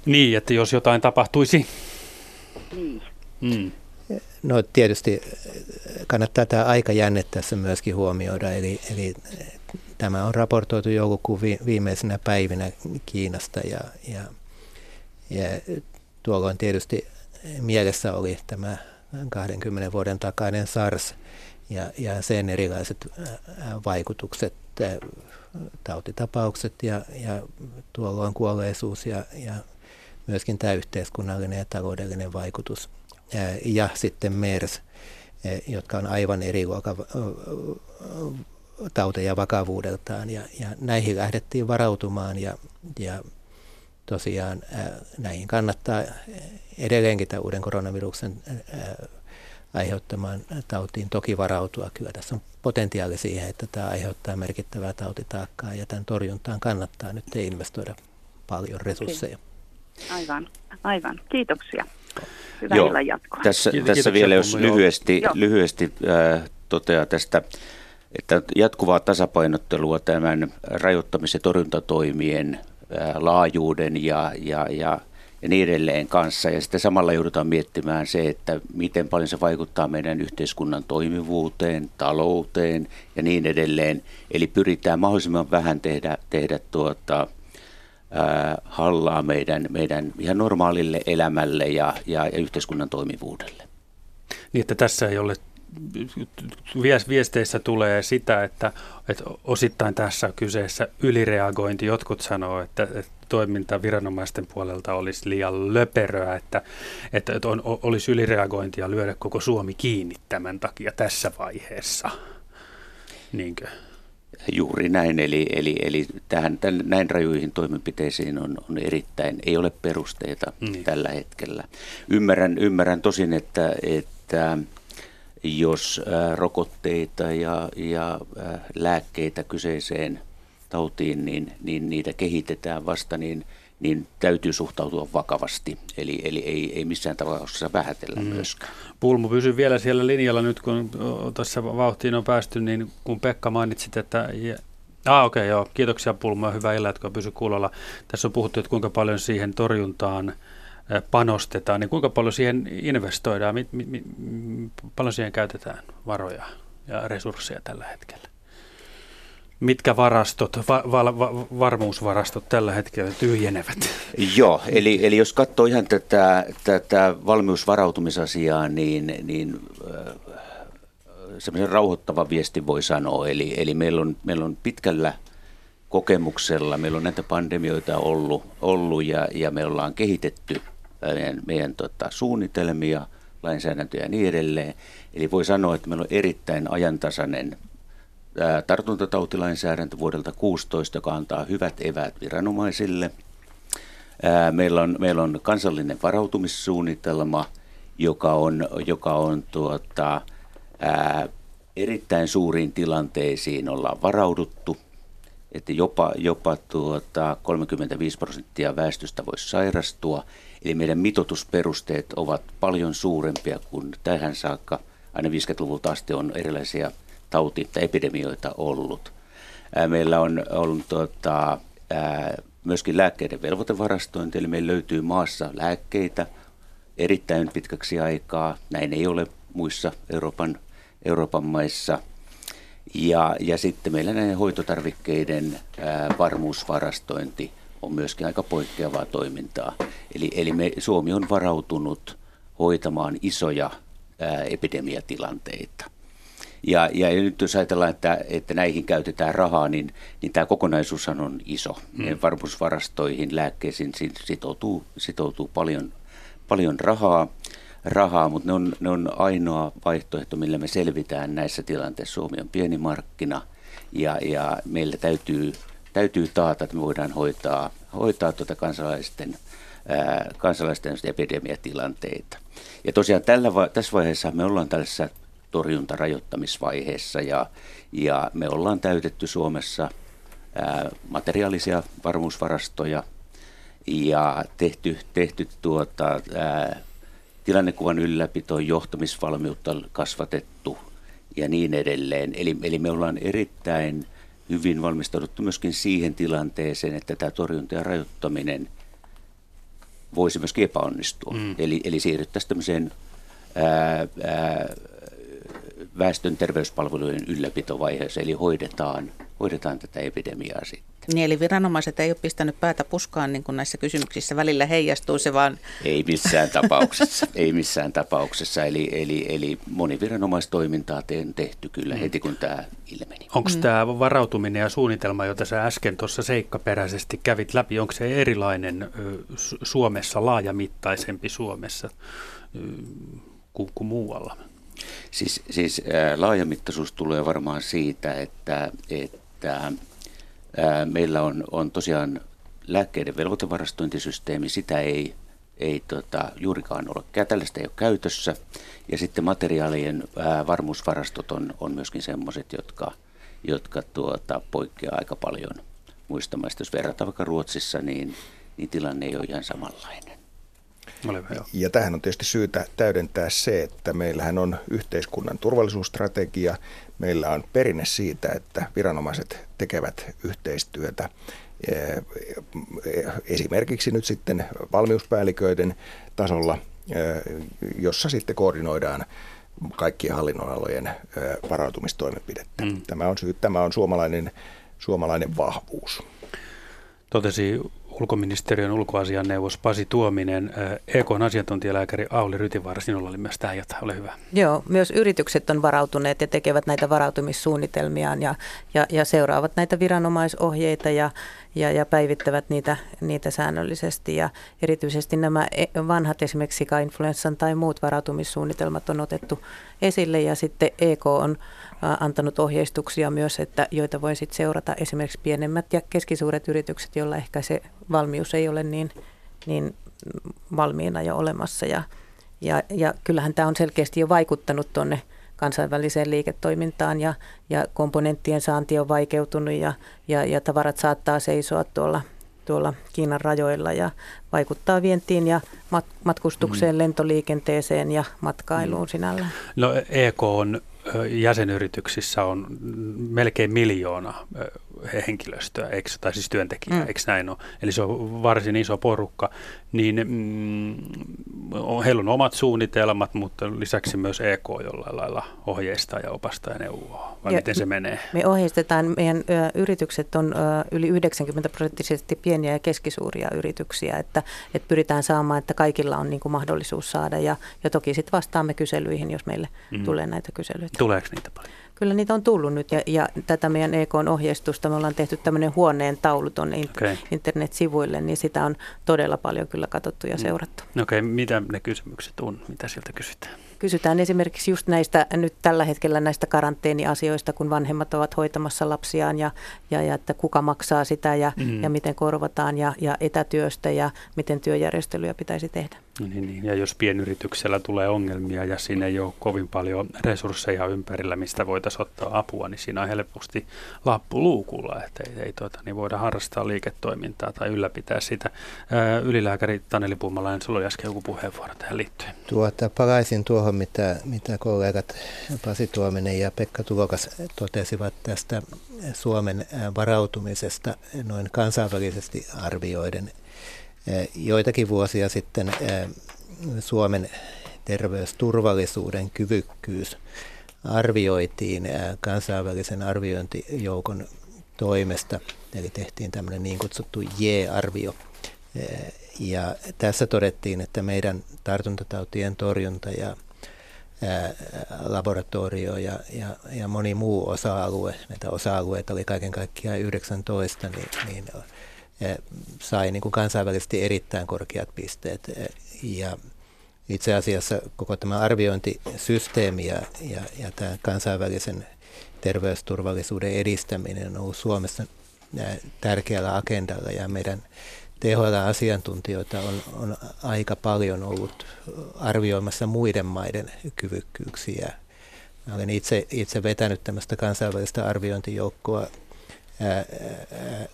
Niin, että jos jotain tapahtuisi. Niin. Mm. No tietysti kannattaa tämä aikajänne tässä myöskin huomioida, eli, eli Tämä on raportoitu joulukuun viimeisenä päivinä Kiinasta ja, ja, ja tuolloin tietysti mielessä oli tämä 20 vuoden takainen SARS ja, ja sen erilaiset vaikutukset, tautitapaukset ja, ja tuolloin kuolleisuus ja, ja myöskin tämä yhteiskunnallinen ja taloudellinen vaikutus. Ja sitten MERS, jotka on aivan eri luokan tauteja vakavuudeltaan ja, ja näihin lähdettiin varautumaan ja, ja tosiaan näihin kannattaa edelleenkin tämän uuden koronaviruksen aiheuttamaan tautiin toki varautua. Kyllä tässä on potentiaali siihen, että tämä aiheuttaa merkittävää tautitaakkaa ja tämän torjuntaan kannattaa nyt investoida paljon resursseja. Aivan, aivan. Kiitoksia. Hyvää Joo, jatkoa. Tässä, tässä vielä jos lyhyesti, lyhyesti äh, toteaa tästä että jatkuvaa tasapainottelua tämän rajoittamis- ja torjuntatoimien laajuuden ja, ja, ja, ja niin edelleen kanssa. Ja sitten samalla joudutaan miettimään se, että miten paljon se vaikuttaa meidän yhteiskunnan toimivuuteen, talouteen ja niin edelleen. Eli pyritään mahdollisimman vähän tehdä, tehdä tuota, ää, hallaa meidän, meidän ihan normaalille elämälle ja, ja, ja yhteiskunnan toimivuudelle. Niin, että tässä ei ole viesteissä tulee sitä, että, että osittain tässä on kyseessä ylireagointi. Jotkut sanoo, että, että toiminta viranomaisten puolelta olisi liian löperöä, että, että on, olisi ylireagointia lyödä koko Suomi kiinni tämän takia tässä vaiheessa. Niinkö? Juuri näin, eli, eli, eli tähän, tämän, näin rajuihin toimenpiteisiin on, on erittäin, ei ole perusteita niin. tällä hetkellä. Ymmärrän, ymmärrän tosin, että, että jos rokotteita ja, ja lääkkeitä kyseiseen tautiin, niin, niin niitä kehitetään vasta, niin, niin täytyy suhtautua vakavasti. Eli, eli ei, ei missään tapauksessa vähätellä mm. myöskään. Pulmu pysyy vielä siellä linjalla nyt, kun tuossa vauhtiin on päästy, niin kun Pekka mainitsit, että Ah, okei, okay, joo. Kiitoksia Pulma. Hyvää iltaa, että pysyy kuulolla. Tässä on puhuttu, että kuinka paljon siihen torjuntaan panostetaan, niin kuinka paljon siihen investoidaan, mi, mi, mi, paljon siihen käytetään varoja ja resursseja tällä hetkellä? Mitkä varastot, va, va, va, varmuusvarastot tällä hetkellä tyhjenevät? Joo, eli, eli jos katsoo ihan tätä, tätä valmiusvarautumisasiaa, niin, niin semmoisen rauhoittava viesti voi sanoa. Eli, eli meillä, on, meillä on pitkällä kokemuksella, meillä on näitä pandemioita ollut, ollut ja, ja me ollaan kehitetty meidän, meidän tota, suunnitelmia, lainsäädäntöjä ja niin edelleen. Eli voi sanoa, että meillä on erittäin ajantasainen ää, tartuntatautilainsäädäntö vuodelta 16, joka antaa hyvät eväät viranomaisille. Ää, meillä, on, meillä on kansallinen varautumissuunnitelma, joka on, joka on tuota, ää, erittäin suuriin tilanteisiin ollaan varauduttu – että jopa, jopa tuota 35 prosenttia väestöstä voisi sairastua. Eli meidän mitotusperusteet ovat paljon suurempia kuin tähän saakka. Aina 50-luvulta asti on erilaisia tauti- tai epidemioita ollut. Meillä on, on tuota, myöskin lääkkeiden velvoitevarastointi, eli meillä löytyy maassa lääkkeitä erittäin pitkäksi aikaa. Näin ei ole muissa Euroopan, Euroopan maissa – ja, ja sitten meillä näiden hoitotarvikkeiden varmuusvarastointi on myöskin aika poikkeavaa toimintaa. Eli, eli me, Suomi on varautunut hoitamaan isoja ää, epidemiatilanteita. Ja, ja nyt jos ajatellaan, että, että näihin käytetään rahaa, niin, niin tämä kokonaisuus on iso. Mm. Varmuusvarastoihin, lääkkeisiin sitoutuu, sitoutuu paljon, paljon rahaa rahaa, mutta ne on, ne on ainoa vaihtoehto, millä me selvitään näissä tilanteissa. Suomi on pieni markkina ja, ja meillä täytyy, täytyy taata, että me voidaan hoitaa, hoitaa tuota kansalaisten, ää, kansalaisten epidemiatilanteita. Ja tosiaan tällä, tässä vaiheessa me ollaan tällaisessa torjuntarajoittamisvaiheessa ja, ja me ollaan täytetty Suomessa ää, materiaalisia varmuusvarastoja ja tehty, tehty tuota, ää, tilannekuvan ylläpito, johtamisvalmiutta kasvatettu ja niin edelleen. Eli, eli me ollaan erittäin hyvin valmistauduttu myöskin siihen tilanteeseen, että tämä torjunta ja rajoittaminen voisi myöskin epäonnistua. Mm. Eli, eli siirryttäisiin tämmöiseen ää, ää, väestön terveyspalvelujen ylläpitovaiheessa, eli hoidetaan, hoidetaan tätä epidemiaa sitten. Niin, eli viranomaiset ei ole pistänyt päätä puskaan niin kuin näissä kysymyksissä. Välillä heijastuu se vaan... Ei missään tapauksessa. [laughs] ei missään tapauksessa. Eli, eli, eli moniviranomaistoimintaa on tehty kyllä mm. heti, kun tämä ilmeni. Onko mm. tämä varautuminen ja suunnitelma, jota sä äsken tuossa seikkaperäisesti kävit läpi, onko se erilainen Suomessa, laajamittaisempi Suomessa kuin, kuin muualla? Siis, siis laajamittaisuus tulee varmaan siitä, että, että meillä on, on tosiaan lääkkeiden velvoitevarastointisysteemi, sitä ei, ei tota, juurikaan ole, tällaista ei ole käytössä. Ja sitten materiaalien ää, varmuusvarastot on, on myöskin sellaiset, jotka, jotka tuota, poikkeaa aika paljon muista maista. Jos verrataan vaikka Ruotsissa, niin, niin tilanne ei ole ihan samanlainen. Ja tähän on tietysti syytä täydentää se, että meillähän on yhteiskunnan turvallisuusstrategia. Meillä on perinne siitä, että viranomaiset tekevät yhteistyötä eh, esimerkiksi nyt sitten valmiuspäälliköiden tasolla, eh, jossa sitten koordinoidaan kaikkien hallinnonalojen eh, varautumistoimenpidettä. Mm. Tämä on, syy, tämä on suomalainen, suomalainen vahvuus. Totesi ulkoministeriön ulkoasianneuvos Pasi Tuominen, EKn asiantuntijalääkäri Auli Rytivaara, sinulla oli myös tähän jotain, ole hyvä. Joo, myös yritykset on varautuneet ja tekevät näitä varautumissuunnitelmiaan ja, ja, ja seuraavat näitä viranomaisohjeita ja, ja, ja päivittävät niitä, niitä säännöllisesti. Ja erityisesti nämä e, vanhat esimerkiksi influenssan tai muut varautumissuunnitelmat on otettu esille ja sitten EK on antanut ohjeistuksia myös, että joita voi sitten seurata esimerkiksi pienemmät ja keskisuuret yritykset, joilla ehkä se valmius ei ole niin, niin valmiina jo olemassa. Ja, ja, ja kyllähän tämä on selkeästi jo vaikuttanut tuonne kansainväliseen liiketoimintaan ja, ja komponenttien saanti on vaikeutunut ja, ja, ja tavarat saattaa seisoa tuolla, tuolla Kiinan rajoilla ja vaikuttaa vientiin ja mat, matkustukseen, mm. lentoliikenteeseen ja matkailuun mm. sinällään. No EK on jäsenyrityksissä on melkein miljoona henkilöstöä, eikö, tai siis työntekijää, mm. eikö näin ole? Eli se on varsin iso porukka, niin mm, heillä on omat suunnitelmat, mutta lisäksi myös EK jollain lailla ohjeistaa ja opastaa ja neuvoa, vai ja miten se menee? Me ohjeistetaan, meidän ö, yritykset on ö, yli 90 prosenttisesti pieniä ja keskisuuria yrityksiä, että, että pyritään saamaan, että kaikilla on niin kuin mahdollisuus saada, ja, ja toki sitten vastaamme kyselyihin, jos meille mm. tulee näitä kyselyitä. Tuleeko niitä paljon? Kyllä niitä on tullut nyt ja, ja tätä meidän EK-ohjeistusta me ollaan tehty tämmöinen huoneen taulu tuonne okay. internetsivuille, niin sitä on todella paljon kyllä katsottu ja mm. seurattu. Okei, okay, mitä ne kysymykset on? Mitä sieltä kysytään? Kysytään esimerkiksi just näistä nyt tällä hetkellä näistä karanteeniasioista, kun vanhemmat ovat hoitamassa lapsiaan ja, ja, ja että kuka maksaa sitä ja, mm. ja miten korvataan ja, ja etätyöstä ja miten työjärjestelyjä pitäisi tehdä. Niin, niin. Ja jos pienyrityksellä tulee ongelmia ja siinä ei ole kovin paljon resursseja ympärillä, mistä voitaisiin ottaa apua, niin siinä on helposti lappu luukulla, että ei, ei tuota, niin voida harrastaa liiketoimintaa tai ylläpitää sitä. Ää, ylilääkäri Taneli Puumalainen, sulla oli äsken joku puheenvuoro tähän liittyen. Tuota, palaisin tuohon, mitä, mitä kollegat Pasi Tuominen ja Pekka Tulokas totesivat tästä Suomen varautumisesta noin kansainvälisesti arvioiden – Joitakin vuosia sitten Suomen terveysturvallisuuden kyvykkyys arvioitiin kansainvälisen arviointijoukon toimesta, eli tehtiin tämmöinen niin kutsuttu J-arvio. Ja tässä todettiin, että meidän tartuntatautien torjunta ja laboratorio ja, ja, ja moni muu osa-alue, näitä osa-alueita oli kaiken kaikkiaan 19, niin, niin sai niin kuin kansainvälisesti erittäin korkeat pisteet. Ja itse asiassa koko tämä arviointisysteemi ja, ja, ja tämä kansainvälisen terveysturvallisuuden edistäminen on ollut Suomessa tärkeällä agendalla ja meidän THL-asiantuntijoita on, on aika paljon ollut arvioimassa muiden maiden kyvykkyyksiä. Mä olen itse, itse vetänyt tämmöistä kansainvälistä arviointijoukkoa ää,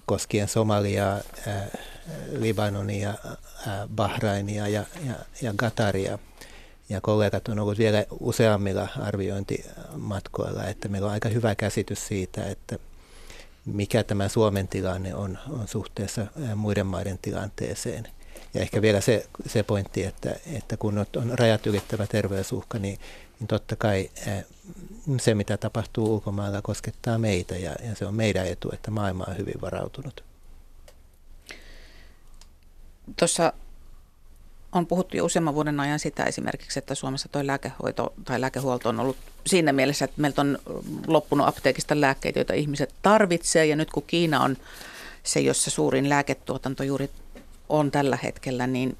koskien Somaliaa, ää, Libanonia, ää, Bahrainia ja, ja, ja Qataria. Ja kollegat on ollut vielä useammilla arviointimatkoilla, että meillä on aika hyvä käsitys siitä, että mikä tämä Suomen tilanne on, on suhteessa muiden maiden tilanteeseen. Ja ehkä vielä se, se pointti, että, että kun on rajat ylittävä terveysuhka, niin, niin totta kai se, mitä tapahtuu ulkomailla, koskettaa meitä ja, ja se on meidän etu, että maailma on hyvin varautunut. Tuossa on puhuttu jo useamman vuoden ajan sitä esimerkiksi, että Suomessa tuo lääkehoito tai lääkehuolto on ollut siinä mielessä, että meiltä on loppunut apteekista lääkkeitä, joita ihmiset tarvitsee. Ja nyt kun Kiina on se, jossa suurin lääketuotanto juuri on tällä hetkellä, niin,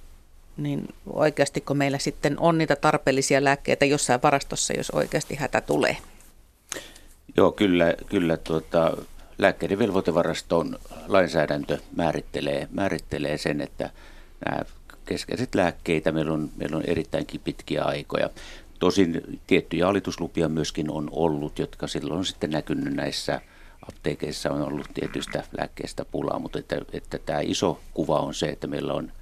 niin oikeastiko meillä sitten on niitä tarpeellisia lääkkeitä jossain varastossa, jos oikeasti hätä tulee? Joo, kyllä, kyllä tuota, lääkkeiden velvoitevaraston lainsäädäntö määrittelee, määrittelee sen, että nämä keskeiset lääkkeitä meillä on, meillä on erittäinkin pitkiä aikoja. Tosin tiettyjä alituslupia myöskin on ollut, jotka silloin on sitten näkynyt näissä apteekeissa on ollut tietystä lääkkeestä pulaa, mutta että, että tämä iso kuva on se, että meillä on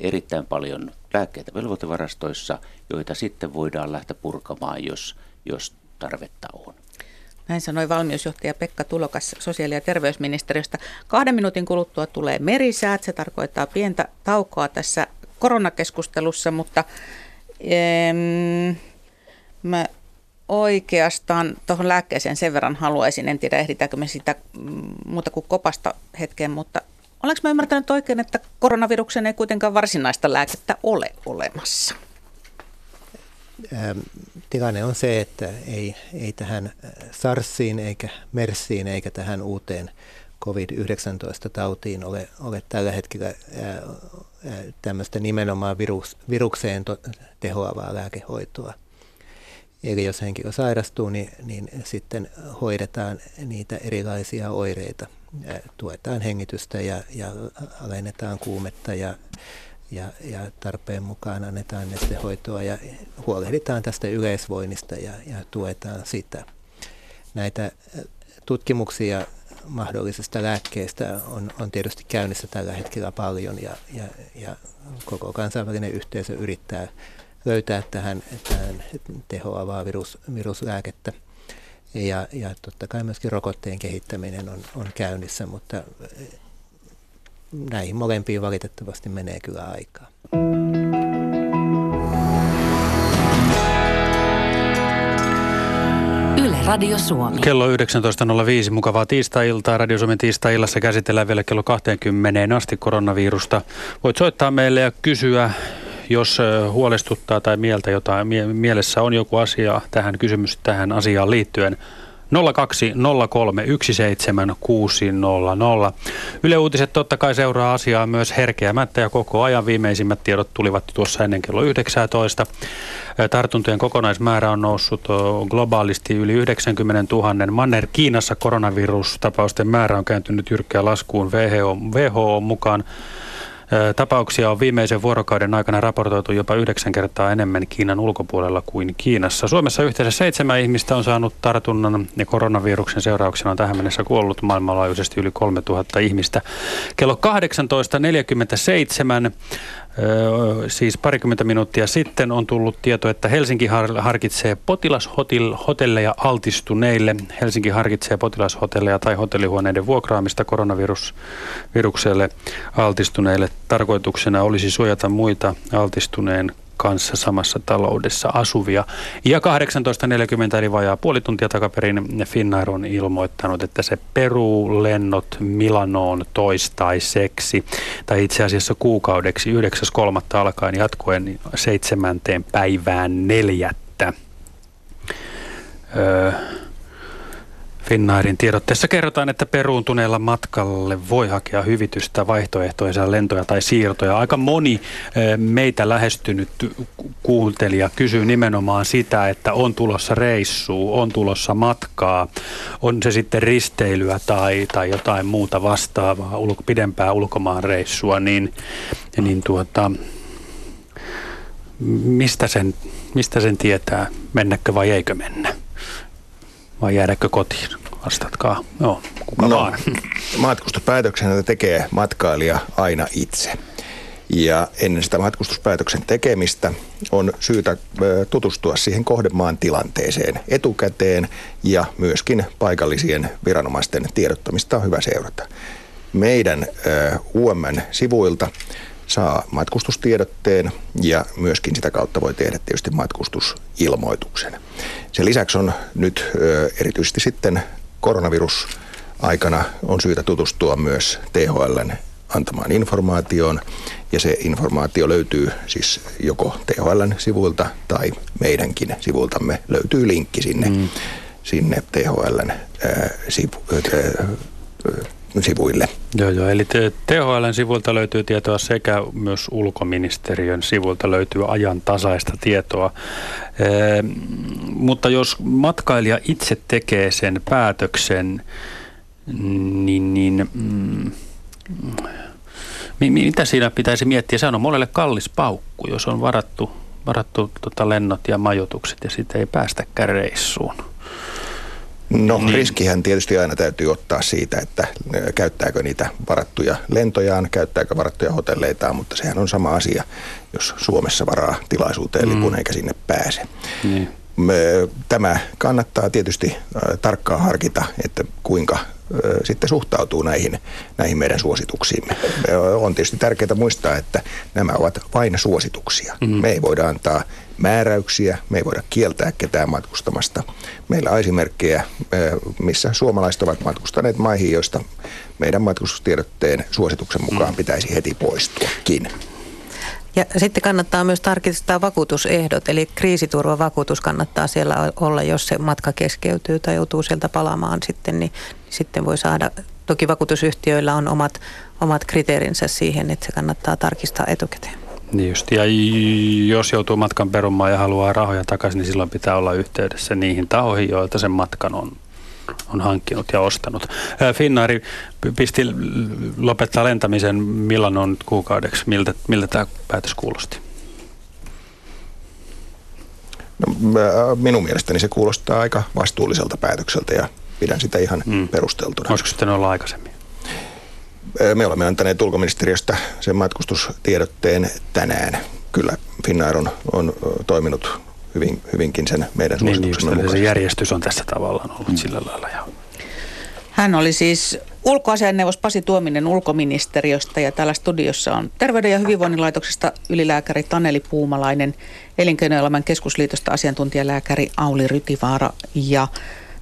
erittäin paljon lääkkeitä velvoitevarastoissa, joita sitten voidaan lähteä purkamaan, jos, jos tarvetta on. Näin sanoi valmiusjohtaja Pekka Tulokas sosiaali- ja terveysministeriöstä. Kahden minuutin kuluttua tulee merisäät. Se tarkoittaa pientä taukoa tässä koronakeskustelussa, mutta em, mä oikeastaan tuohon lääkkeeseen sen verran haluaisin, en tiedä ehditäänkö me sitä mm, muuta kuin kopasta hetkeen, mutta olenko mä ymmärtänyt oikein, että koronaviruksen ei kuitenkaan varsinaista lääkettä ole olemassa? Tilanne on se, että ei, ei tähän SARSiin eikä MERSiin eikä tähän uuteen COVID-19-tautiin ole, ole tällä hetkellä tämmöistä nimenomaan virus, virukseen to, tehoavaa lääkehoitoa. Eli jos henkilö sairastuu, niin, niin sitten hoidetaan niitä erilaisia oireita. Tuetaan hengitystä ja, ja alennetaan kuumetta ja, ja, ja tarpeen mukaan annetaan nestehoitoa ja huolehditaan tästä yleisvoinnista ja, ja tuetaan sitä. Näitä tutkimuksia mahdollisesta lääkkeestä on, on tietysti käynnissä tällä hetkellä paljon ja, ja, ja koko kansainvälinen yhteisö yrittää löytää tähän, tähän tehoavaa virus, viruslääkettä. Ja, ja totta kai myöskin rokotteen kehittäminen on, on käynnissä, mutta näihin molempiin valitettavasti menee kyllä aikaa. Radio Suomi. Kello 19.05, mukavaa tiistai-iltaa. Radio Suomen tiistai-illassa käsitellään vielä kello 20 asti koronavirusta. Voit soittaa meille ja kysyä, jos huolestuttaa tai mieltä jotain, mielessä on joku asia tähän kysymys tähän asiaan liittyen. 020317600. Yle Uutiset totta kai seuraa asiaa myös herkeämättä ja koko ajan viimeisimmät tiedot tulivat tuossa ennen kello 19. Tartuntojen kokonaismäärä on noussut globaalisti yli 90 000. Manner Kiinassa koronavirustapausten määrä on kääntynyt jyrkkään laskuun WHO, WHO mukaan. Tapauksia on viimeisen vuorokauden aikana raportoitu jopa yhdeksän kertaa enemmän Kiinan ulkopuolella kuin Kiinassa. Suomessa yhteensä seitsemän ihmistä on saanut tartunnan ja koronaviruksen seurauksena on tähän mennessä kuollut maailmanlaajuisesti yli 3000 ihmistä. Kello 18.47 siis parikymmentä minuuttia sitten on tullut tieto, että Helsinki harkitsee potilashotelleja altistuneille. Helsinki harkitsee potilashotelleja tai hotellihuoneiden vuokraamista koronavirukselle altistuneille. Tarkoituksena olisi suojata muita altistuneen kanssa samassa taloudessa asuvia. Ja 18.40 eli vajaa puoli tuntia takaperin Finnair on ilmoittanut, että se peruu lennot Milanoon toistaiseksi, tai itse asiassa kuukaudeksi 9.3. alkaen jatkuen seitsemänteen päivään neljättä. Öö, Finnairin tiedotteessa kerrotaan, että peruuntuneella matkalle voi hakea hyvitystä vaihtoehtoisia lentoja tai siirtoja. Aika moni eh, meitä lähestynyt kuuntelija kysyy nimenomaan sitä, että on tulossa reissu, on tulossa matkaa, on se sitten risteilyä tai, tai jotain muuta vastaavaa, ulko, pidempää ulkomaan reissua, niin, niin tuota, mistä sen, mistä sen tietää, mennäkö vai eikö mennä? Vai jäädäkö kotiin? Vastatkaa. Joo, kuka no, vaan. [laughs] Matkustuspäätöksen tekee matkailija aina itse. Ja ennen sitä matkustuspäätöksen tekemistä on syytä tutustua siihen kohdemaan tilanteeseen etukäteen ja myöskin paikallisien viranomaisten tiedottamista on hyvä seurata. Meidän UMN-sivuilta saa matkustustiedotteen ja myöskin sitä kautta voi tehdä tietysti matkustusilmoituksen. Sen lisäksi on nyt erityisesti sitten koronavirus aikana on syytä tutustua myös THLn antamaan informaatioon. Ja se informaatio löytyy siis joko THLn sivuilta tai meidänkin sivultamme löytyy linkki sinne, mm. sinne THLn ää, sivu, ää, sivuille. Joo, joo. Eli THLn sivuilta löytyy tietoa sekä myös ulkoministeriön sivuilta löytyy ajan tasaista tietoa. Ee, mutta jos matkailija itse tekee sen päätöksen, niin, niin mm, mitä siinä pitäisi miettiä? Se on monelle kallis paukku, jos on varattu, varattu tota lennot ja majoitukset ja sitten ei päästäkään reissuun. No niin. riskihän tietysti aina täytyy ottaa siitä, että käyttääkö niitä varattuja lentojaan, käyttääkö varattuja hotelleitaan, mutta sehän on sama asia, jos Suomessa varaa tilaisuuteen mm. lipun eikä sinne pääse. Niin. Tämä kannattaa tietysti tarkkaan harkita, että kuinka sitten suhtautuu näihin, näihin meidän suosituksiimme. On tietysti tärkeää muistaa, että nämä ovat vain suosituksia. Mm-hmm. Me ei voida antaa määräyksiä, me ei voida kieltää ketään matkustamasta. Meillä on esimerkkejä, missä suomalaiset ovat matkustaneet maihin, joista meidän matkustustiedotteen suosituksen mukaan mm. pitäisi heti poistuakin. Ja sitten kannattaa myös tarkistaa vakuutusehdot, eli kriisiturvavakuutus kannattaa siellä olla, jos se matka keskeytyy tai joutuu sieltä palaamaan sitten, niin, sitten voi saada, toki vakuutusyhtiöillä on omat, omat kriteerinsä siihen, että se kannattaa tarkistaa etukäteen. Niin just, ja jos joutuu matkan perumaan ja haluaa rahoja takaisin, niin silloin pitää olla yhteydessä niihin tahoihin, joilta sen matkan on on hankkinut ja ostanut. Finnaari pisti lopettaa lentämisen milloin on nyt kuukaudeksi. Miltä, miltä tämä päätös kuulosti? No, minun mielestäni se kuulostaa aika vastuulliselta päätökseltä ja pidän sitä ihan mm. perusteltuna. Olisiko sitten olla aikaisemmin? Me olemme antaneet ulkoministeriöstä sen matkustustiedotteen tänään. Kyllä Finnair on, on toiminut hyvin, hyvinkin sen meidän suosituksemme niin, niin Se järjestys on tässä tavallaan ollut mm. sillä lailla. Ja. Hän oli siis ulkoasianneuvos Pasi Tuominen ulkoministeriöstä ja täällä studiossa on Terveyden ja hyvinvoinnin laitoksesta ylilääkäri Taneli Puumalainen, Elinkeinoelämän keskusliitosta asiantuntijalääkäri Auli Rytivaara ja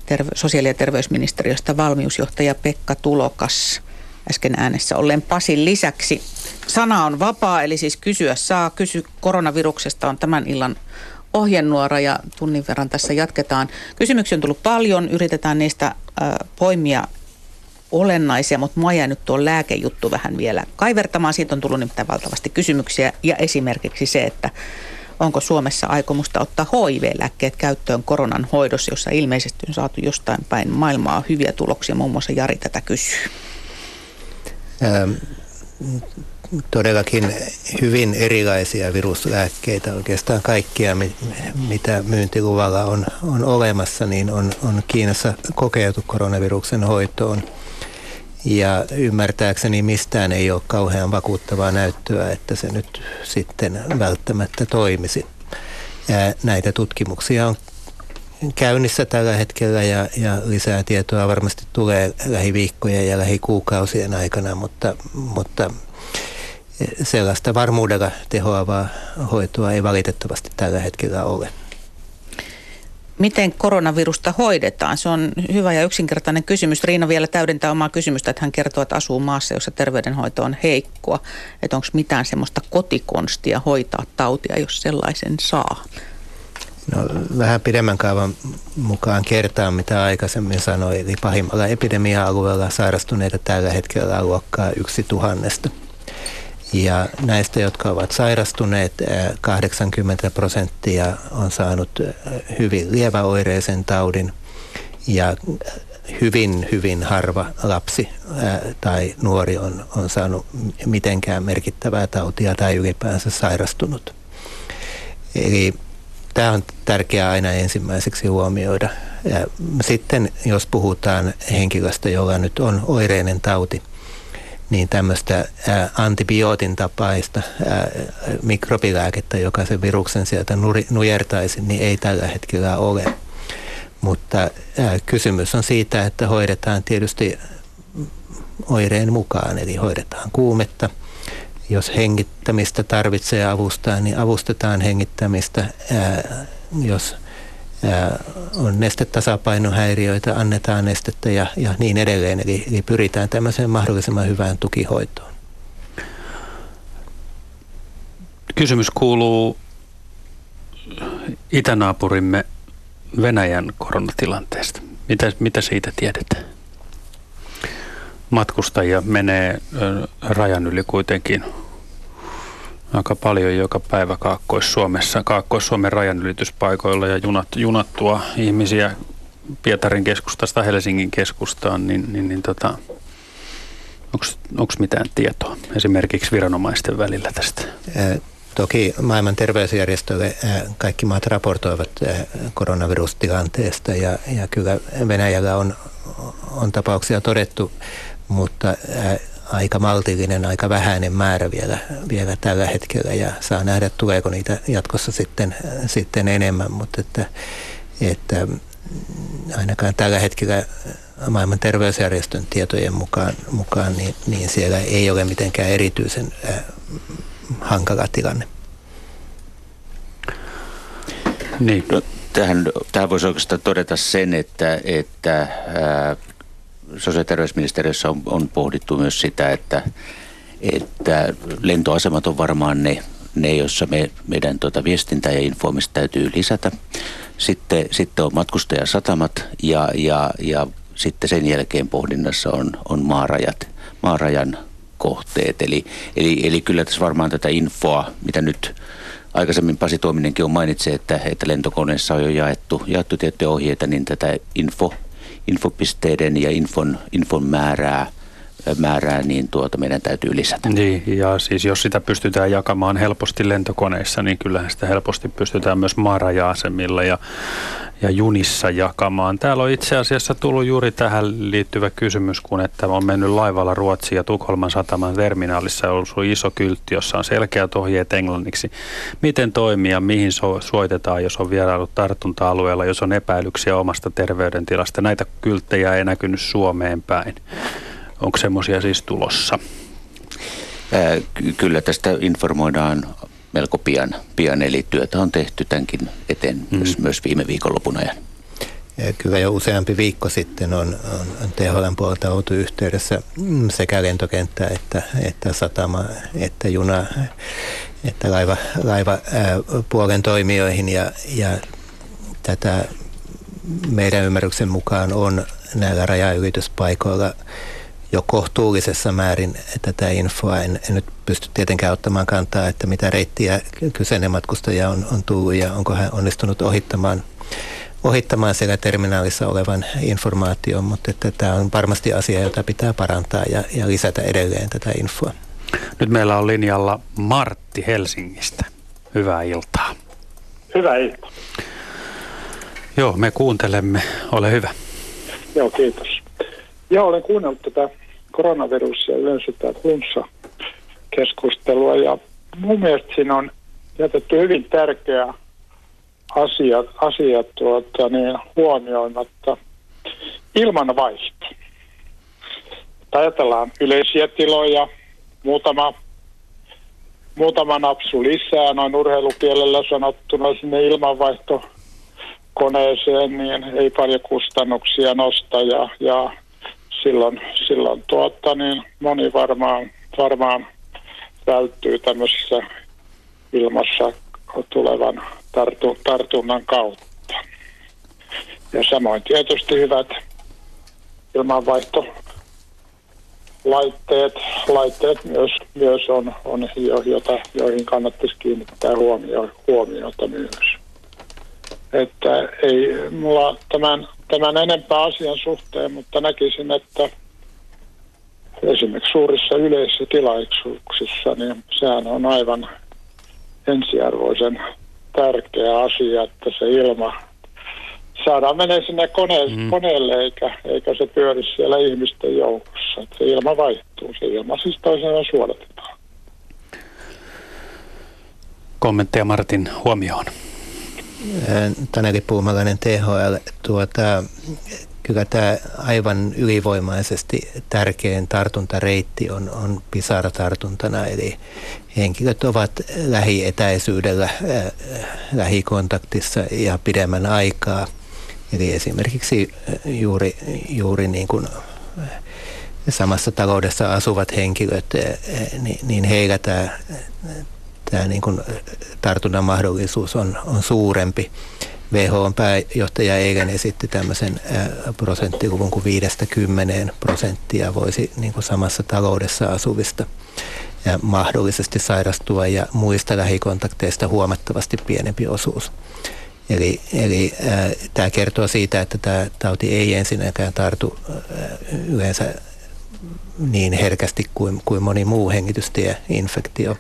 terve- sosiaali- ja terveysministeriöstä valmiusjohtaja Pekka Tulokas äsken äänessä olleen Pasin lisäksi. Sana on vapaa, eli siis kysyä saa. Kysy koronaviruksesta on tämän illan ohjenuora ja tunnin verran tässä jatketaan. Kysymyksiä on tullut paljon, yritetään niistä äh, poimia olennaisia, mutta mua jää nyt tuo lääkejuttu vähän vielä kaivertamaan. Siitä on tullut nimittäin valtavasti kysymyksiä ja esimerkiksi se, että onko Suomessa aikomusta ottaa HIV-lääkkeet käyttöön koronan hoidossa, jossa ilmeisesti on saatu jostain päin maailmaa hyviä tuloksia. Muun muassa Jari tätä kysyy. Ähm, todellakin hyvin erilaisia viruslääkkeitä, oikeastaan kaikkia, mitä myyntiluvalla on, on olemassa, niin on, on Kiinassa kokeiltu koronaviruksen hoitoon. Ja ymmärtääkseni mistään ei ole kauhean vakuuttavaa näyttöä, että se nyt sitten välttämättä toimisi. Ja näitä tutkimuksia on käynnissä tällä hetkellä ja, ja lisää tietoa varmasti tulee lähiviikkojen ja lähikuukausien aikana, mutta, mutta sellaista varmuudella tehoavaa hoitoa ei valitettavasti tällä hetkellä ole. Miten koronavirusta hoidetaan? Se on hyvä ja yksinkertainen kysymys. Riina vielä täydentää omaa kysymystä, että hän kertoo, että asuu maassa, jossa terveydenhoito on heikkoa. Että onko mitään semmoista kotikonstia hoitaa tautia, jos sellaisen saa? No, vähän pidemmän kaavan mukaan kertaa, mitä aikaisemmin sanoin. Eli pahimmalla epidemia-alueella sairastuneita tällä hetkellä on luokkaa yksi tuhannesta. Ja näistä, jotka ovat sairastuneet, 80 prosenttia on saanut hyvin lieväoireisen taudin ja hyvin, hyvin harva lapsi tai nuori on, on saanut mitenkään merkittävää tautia tai ylipäänsä sairastunut. Eli tämä on tärkeää aina ensimmäiseksi huomioida. Ja sitten jos puhutaan henkilöstä, jolla nyt on oireinen tauti, niin tämmöistä antibiootin tapaista mikrobilääkettä, joka sen viruksen sieltä nujertaisi, niin ei tällä hetkellä ole. Mutta kysymys on siitä, että hoidetaan tietysti oireen mukaan, eli hoidetaan kuumetta. Jos hengittämistä tarvitsee avustaa, niin avustetaan hengittämistä. Jos on nestetasapainohäiriöitä, annetaan nestettä ja, ja niin edelleen. Eli, eli pyritään tämmöiseen mahdollisimman hyvään tukihoitoon. Kysymys kuuluu itänaapurimme Venäjän koronatilanteesta. Mitä, mitä siitä tiedetään? Matkustajia menee rajan yli kuitenkin aika paljon joka päivä Kaakkois-Suomessa, Kaakkois-Suomen rajanylityspaikoilla ja junat, junattua ihmisiä Pietarin keskustasta Helsingin keskustaan, niin, niin, niin tota, onko mitään tietoa esimerkiksi viranomaisten välillä tästä? Toki maailman terveysjärjestölle kaikki maat raportoivat koronavirustilanteesta ja, ja kyllä Venäjällä on, on tapauksia todettu, mutta aika maltillinen, aika vähäinen määrä vielä, vielä tällä hetkellä ja saa nähdä, tuleeko niitä jatkossa sitten, sitten enemmän, mutta että, että ainakaan tällä hetkellä maailman terveysjärjestön tietojen mukaan, mukaan niin, niin siellä ei ole mitenkään erityisen äh, hankala tilanne. Niin. No, tähän, tähän voisi oikeastaan todeta sen, että, että ää, sosiaali- ja terveysministeriössä on, on pohdittu myös sitä, että, että lentoasemat on varmaan ne, ne joissa me, meidän tuota viestintää ja infoimista täytyy lisätä. Sitten, sitten on matkustajasatamat ja, ja, ja sitten sen jälkeen pohdinnassa on, on maarajat, maarajan kohteet. Eli, eli, eli kyllä tässä varmaan tätä infoa, mitä nyt aikaisemmin Pasi Tuominenkin on mainitsi, että, että lentokoneessa on jo jaettu, jaettu tiettyjä ohjeita, niin tätä info, infopisteiden ja infon, infon määrää määrää, niin tuota meidän täytyy lisätä. Niin, ja siis jos sitä pystytään jakamaan helposti lentokoneissa, niin kyllähän sitä helposti pystytään myös maaraja-asemilla ja, ja junissa jakamaan. Täällä on itse asiassa tullut juuri tähän liittyvä kysymys, kun että on mennyt laivalla Ruotsiin ja Tukholman sataman terminaalissa on ollut iso kyltti, jossa on selkeät ohjeet englanniksi. Miten toimia, mihin so- soitetaan, jos on vierailut tartunta-alueella, jos on epäilyksiä omasta terveydentilasta. Näitä kylttejä ei näkynyt Suomeen päin. Onko semmoisia siis tulossa? Ää, kyllä tästä informoidaan melko pian, pian, eli työtä on tehty tämänkin eteen mm. myös, myös viime viikonlopun ajan. Ja kyllä jo useampi viikko sitten on, on, on THL puolelta oltu yhteydessä sekä lentokenttä että, että satama, että juna, että laiva, laiva ää, puolen toimijoihin ja, ja tätä meidän ymmärryksen mukaan on näillä rajaylityspaikoilla – jo kohtuullisessa määrin tätä infoa. En, en nyt pysty tietenkään ottamaan kantaa, että mitä reittiä kyseinen matkustaja on, on tullut ja onko hän onnistunut ohittamaan, ohittamaan siellä terminaalissa olevan informaation, mutta että tämä on varmasti asia, jota pitää parantaa ja, ja lisätä edelleen tätä infoa. Nyt meillä on linjalla Martti Helsingistä. Hyvää iltaa. Hyvää iltaa. Joo, me kuuntelemme. Ole hyvä. Joo, kiitos. Joo, olen kuunnellut tätä koronavirus ja yleensä tätä flunssa-keskustelua ja mun mielestä siinä on jätetty hyvin tärkeä asia, asia tuota, niin huomioimatta ilmanvaihto. Ajatellaan yleisiä tiloja, muutama, muutama napsu lisää, noin urheilukielellä sanottuna sinne ilmanvaihto koneeseen, niin ei paljon kustannuksia nosta ja, ja silloin, silloin tuota, niin moni varmaan, varmaan välttyy tämmöisessä ilmassa tulevan tartu, tartunnan kautta. Ja samoin tietysti hyvät ilmanvaihto laitteet, laitteet myös, myös on, on jo, jota, joihin kannattaisi kiinnittää huomio, huomiota myös. Että ei mulla tämän, tämän enempää asian suhteen, mutta näkisin, että esimerkiksi suurissa yleisissä tilaisuuksissa, niin sehän on aivan ensiarvoisen tärkeä asia, että se ilma saadaan menee sinne kone, mm. koneelle eikä, eikä se pyöri siellä ihmisten joukossa. Että se ilma vaihtuu, se ilma siis toisena suodatetaan. Kommentteja Martin huomioon. Taneli Puumalainen THL, tuota, kyllä tämä aivan ylivoimaisesti tärkein tartuntareitti on, on pisaratartuntana, eli henkilöt ovat lähietäisyydellä, äh, lähikontaktissa ja pidemmän aikaa. Eli esimerkiksi juuri, juuri niin kuin samassa taloudessa asuvat henkilöt, niin, niin heillä tämä, tämä niin kuin tartunnan mahdollisuus on, on suurempi. WHOn pääjohtaja eilen esitti tämmöisen prosenttiluvun kuin 50 prosenttia voisi niin kuin samassa taloudessa asuvista ja mahdollisesti sairastua ja muista lähikontakteista huomattavasti pienempi osuus. Eli, eli äh, tämä kertoo siitä, että tämä tauti ei ensinnäkään tartu äh, yleensä niin herkästi kuin, kuin moni muu hengitystieinfektio.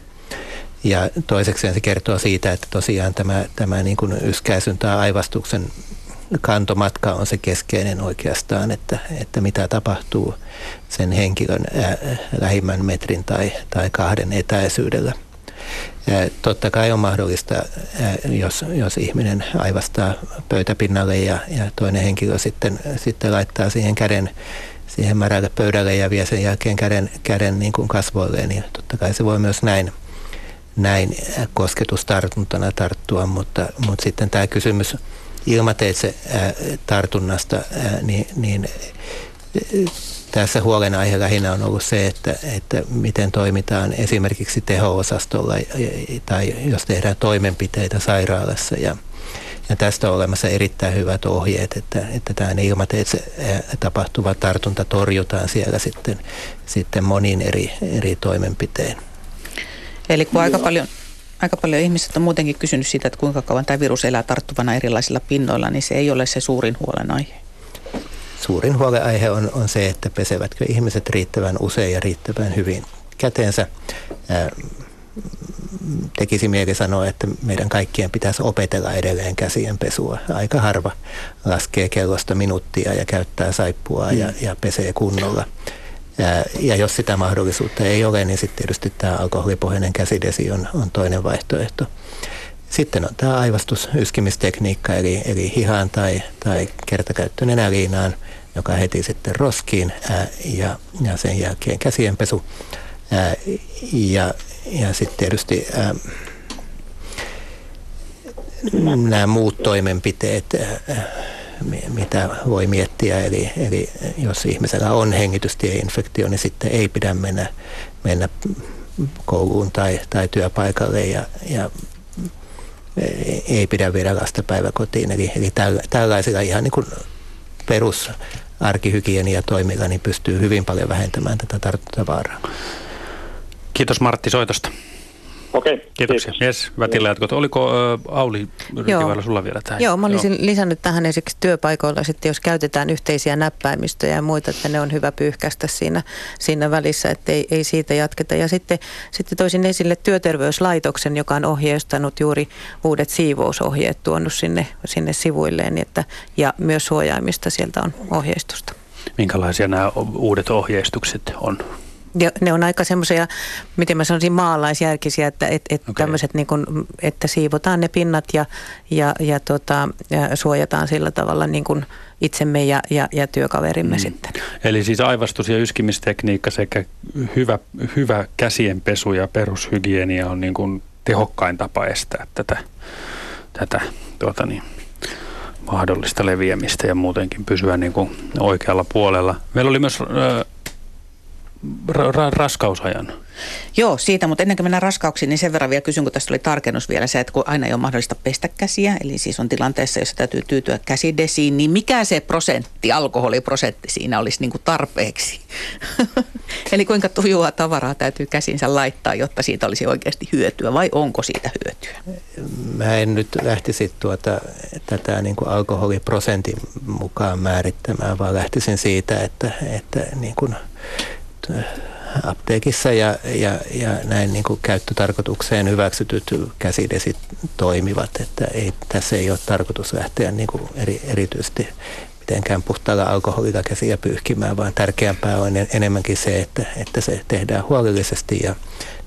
Ja toiseksi se kertoo siitä, että tosiaan tämä, tämä niin kuin yskäisyn tai aivastuksen kantomatka on se keskeinen oikeastaan, että, että mitä tapahtuu sen henkilön lähimmän metrin tai, tai kahden etäisyydellä. Totta kai on mahdollista, jos, jos ihminen aivastaa pöytäpinnalle ja, ja toinen henkilö sitten, sitten laittaa siihen käden siihen märälle pöydälle ja vie sen jälkeen käden, käden niin kuin kasvoille, niin totta kai se voi myös näin näin kosketustartuntana tarttua, mutta, mutta sitten tämä kysymys ilmateitse tartunnasta, niin, niin tässä huolenaihe lähinnä on ollut se, että, että miten toimitaan esimerkiksi teho-osastolla tai jos tehdään toimenpiteitä sairaalassa ja, ja tästä on olemassa erittäin hyvät ohjeet, että, että tämä ilmateitse tapahtuva tartunta torjutaan siellä sitten, sitten monin eri, eri toimenpiteen. Eli kun aika paljon, aika paljon ihmiset on muutenkin kysynyt siitä, että kuinka kauan tämä virus elää tarttuvana erilaisilla pinnoilla, niin se ei ole se suurin huolenaihe. Suurin huolenaihe on, on se, että pesevätkö ihmiset riittävän usein ja riittävän hyvin käteensä. tekisi mieli sanoa, että meidän kaikkien pitäisi opetella edelleen käsien pesua. Aika harva laskee kellosta minuuttia ja käyttää saippua ja, ja pesee kunnolla. Ja jos sitä mahdollisuutta ei ole, niin sitten tietysti tämä alkoholipohjainen käsidesi on, on toinen vaihtoehto. Sitten on tämä aivastusyskimistekniikka, eli, eli hihaan tai, tai kertakäyttönenäliinaan, joka heti sitten roskiin ää, ja, ja sen jälkeen käsienpesu. Ää, ja, ja sitten tietysti ää, nämä muut toimenpiteet, ää, mitä voi miettiä. Eli, eli jos ihmisellä on hengitystieinfektio, niin sitten ei pidä mennä, mennä kouluun tai, tai työpaikalle ja, ja ei pidä viedä lasta päiväkotiin. Eli, eli tällaisilla ihan niin kuin perus arkihygienia toimilla niin pystyy hyvin paljon vähentämään tätä tartuntavaaraa. Kiitos Martti soitosta. Okei. Kiitoksia. Yes, Vätilä jatkot. Oliko ä, Auli Rykivällä sulla vielä tähän? Joo, mä olisin Joo. lisännyt tähän esimerkiksi työpaikoilla sitten, jos käytetään yhteisiä näppäimistöjä ja muita, että ne on hyvä pyyhkästä siinä, siinä välissä, että ei, ei siitä jatketa. Ja sitten, sitten toisin esille työterveyslaitoksen, joka on ohjeistanut juuri uudet siivousohjeet tuonut sinne, sinne sivuilleen, niin että, ja myös suojaimista sieltä on ohjeistusta. Minkälaisia nämä uudet ohjeistukset on? Ne on aika semmoisia, miten mä sanoisin, maalaisjärkisiä, että et, et okay. tämmöiset niin kuin, että siivotaan ne pinnat ja, ja, ja, tota, ja suojataan sillä tavalla niin kuin itsemme ja, ja, ja työkaverimme mm. sitten. Eli siis aivastus- ja yskimistekniikka sekä hyvä, hyvä käsienpesu ja perushygienia on niin kuin tehokkain tapa estää tätä, tätä tuota niin, mahdollista leviämistä ja muutenkin pysyä niin kuin oikealla puolella. Meillä oli myös ra- ra- raskausajan Joo, siitä, mutta ennen kuin mennään raskauksiin, niin sen verran vielä kysyn, kun tästä oli tarkennus vielä se, että kun aina ei ole mahdollista pestä käsiä, eli siis on tilanteessa, jossa täytyy tyytyä käsidesiin, niin mikä se prosentti, alkoholiprosentti siinä olisi niin kuin tarpeeksi? [laughs] eli kuinka tujua tavaraa täytyy käsinsä laittaa, jotta siitä olisi oikeasti hyötyä, vai onko siitä hyötyä? Mä en nyt lähtisi tuota, tätä niin kuin alkoholiprosentin mukaan määrittämään, vaan lähtisin siitä, että, että niin kuin, apteekissa ja, ja, ja näin niin kuin käyttötarkoitukseen hyväksytyt käsidesit toimivat. Että ei, tässä ei ole tarkoitus lähteä niin kuin eri, erityisesti mitenkään puhtaalla alkoholilla käsiä pyyhkimään, vaan tärkeämpää on enemmänkin se, että, että se tehdään huolellisesti ja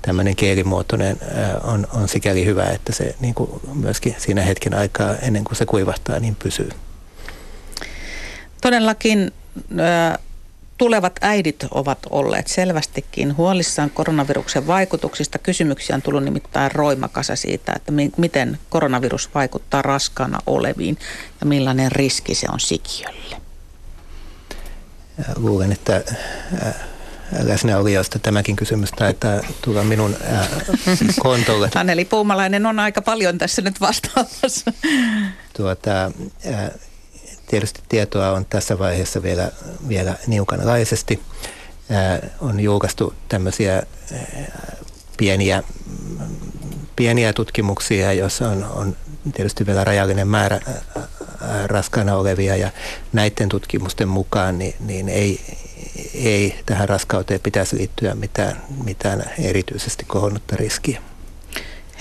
tämmöinen kielimuotoinen on, on sikäli hyvä, että se niin kuin myöskin siinä hetken aikaa ennen kuin se kuivahtaa, niin pysyy. Todellakin tulevat äidit ovat olleet selvästikin huolissaan koronaviruksen vaikutuksista. Kysymyksiä on tullut nimittäin roimakasa siitä, että mi- miten koronavirus vaikuttaa raskaana oleviin ja millainen riski se on sikiölle. Luulen, että läsnäolijoista tämäkin kysymys taitaa tulla minun kontolle. [laughs] Anneli Puumalainen on aika paljon tässä nyt vastaamassa. Tuota, Tietysti tietoa on tässä vaiheessa vielä, vielä niukanlaisesti. On julkaistu tämmöisiä pieniä, pieniä tutkimuksia, joissa on, on tietysti vielä rajallinen määrä raskaana olevia ja näiden tutkimusten mukaan niin, niin ei, ei tähän raskauteen pitäisi liittyä mitään, mitään erityisesti kohonnutta riskiä.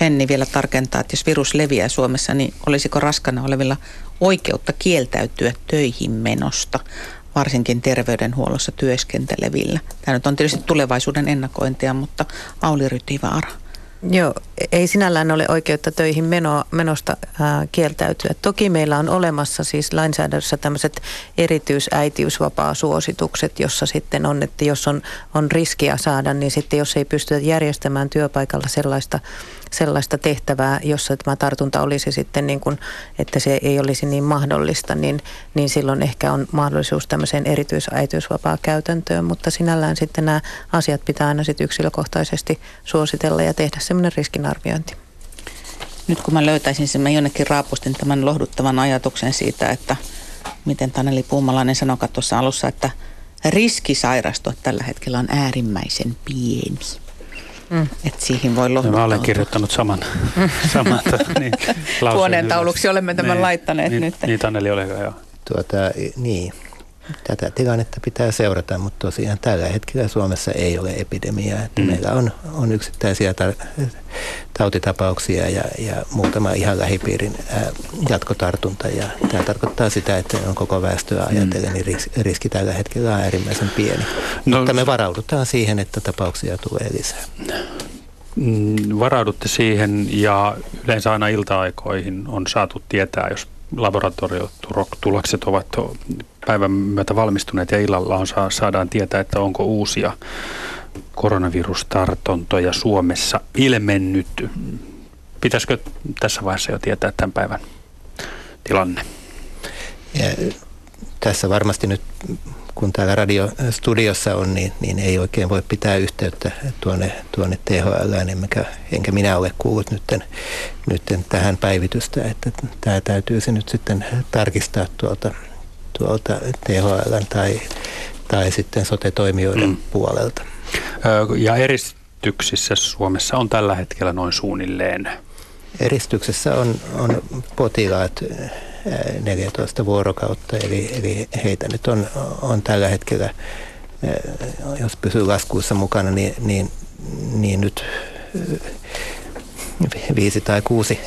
Henni vielä tarkentaa, että jos virus leviää Suomessa, niin olisiko raskana olevilla oikeutta kieltäytyä töihin menosta, varsinkin terveydenhuollossa työskentelevillä. Tämä nyt on tietysti tulevaisuuden ennakointia, mutta Auli Rytivaara. Joo, ei sinällään ole oikeutta töihin meno, menosta ää, kieltäytyä. Toki meillä on olemassa siis lainsäädännössä tämmöiset erityisäitiysvapaa-suositukset, jossa sitten on, että jos on, on riskiä saada, niin sitten jos ei pystytä järjestämään työpaikalla sellaista sellaista tehtävää, jossa tämä tartunta olisi sitten niin kuin, että se ei olisi niin mahdollista, niin, niin silloin ehkä on mahdollisuus tämmöiseen erityisäitiysvapaa käytäntöön, mutta sinällään sitten nämä asiat pitää aina sitten yksilökohtaisesti suositella ja tehdä semmoinen riskinarviointi. Nyt kun mä löytäisin sen, mä jonnekin raapustin tämän lohduttavan ajatuksen siitä, että miten Taneli Puumalainen sanoi tuossa alussa, että riski sairastua tällä hetkellä on äärimmäisen pieni. Mm. Että siihen voi lohduttaa. Mä olen kirjoittanut saman, [laughs] saman niin, Huoneen tauluksi olemme tämän niin, laittaneet niin, nyt. Niin, Taneli, ole hyvä, joo. Tuota, niin, tätä tilannetta pitää seurata, mutta tosiaan tällä hetkellä Suomessa ei ole epidemiaa. Että mm. Meillä on, on yksittäisiä tar- tautitapauksia ja, ja muutama ihan lähipiirin ää, jatkotartunta. Ja tämä tarkoittaa sitä, että on koko väestöä ajatellen, mm. niin riski, riski tällä hetkellä on äärimmäisen pieni. No, mutta me varaudutaan siihen, että tapauksia tulee lisää. Mm, varaudutte siihen ja yleensä aina ilta-aikoihin on saatu tietää, jos laboratoriotulokset ovat päivän myötä valmistuneet ja illalla on, saadaan tietää, että onko uusia koronavirustartuntoja Suomessa ilmennyt. Pitäisikö tässä vaiheessa jo tietää tämän päivän tilanne? Ja tässä varmasti nyt, kun täällä radiostudiossa on, niin, niin ei oikein voi pitää yhteyttä tuonne, tuonne THL, enkä, enkä minä ole kuullut nytten, nytten tähän päivitystä, että tämä täytyisi nyt sitten tarkistaa tuolta tuolta THL tai, tai sitten sote-toimijoiden mm. puolelta. Ja eristyksissä Suomessa on tällä hetkellä noin suunnilleen? Eristyksessä on, on potilaat 14 vuorokautta, eli, eli heitä nyt on, on tällä hetkellä, jos pysyy laskuissa mukana, niin, niin, niin nyt viisi tai kuusi,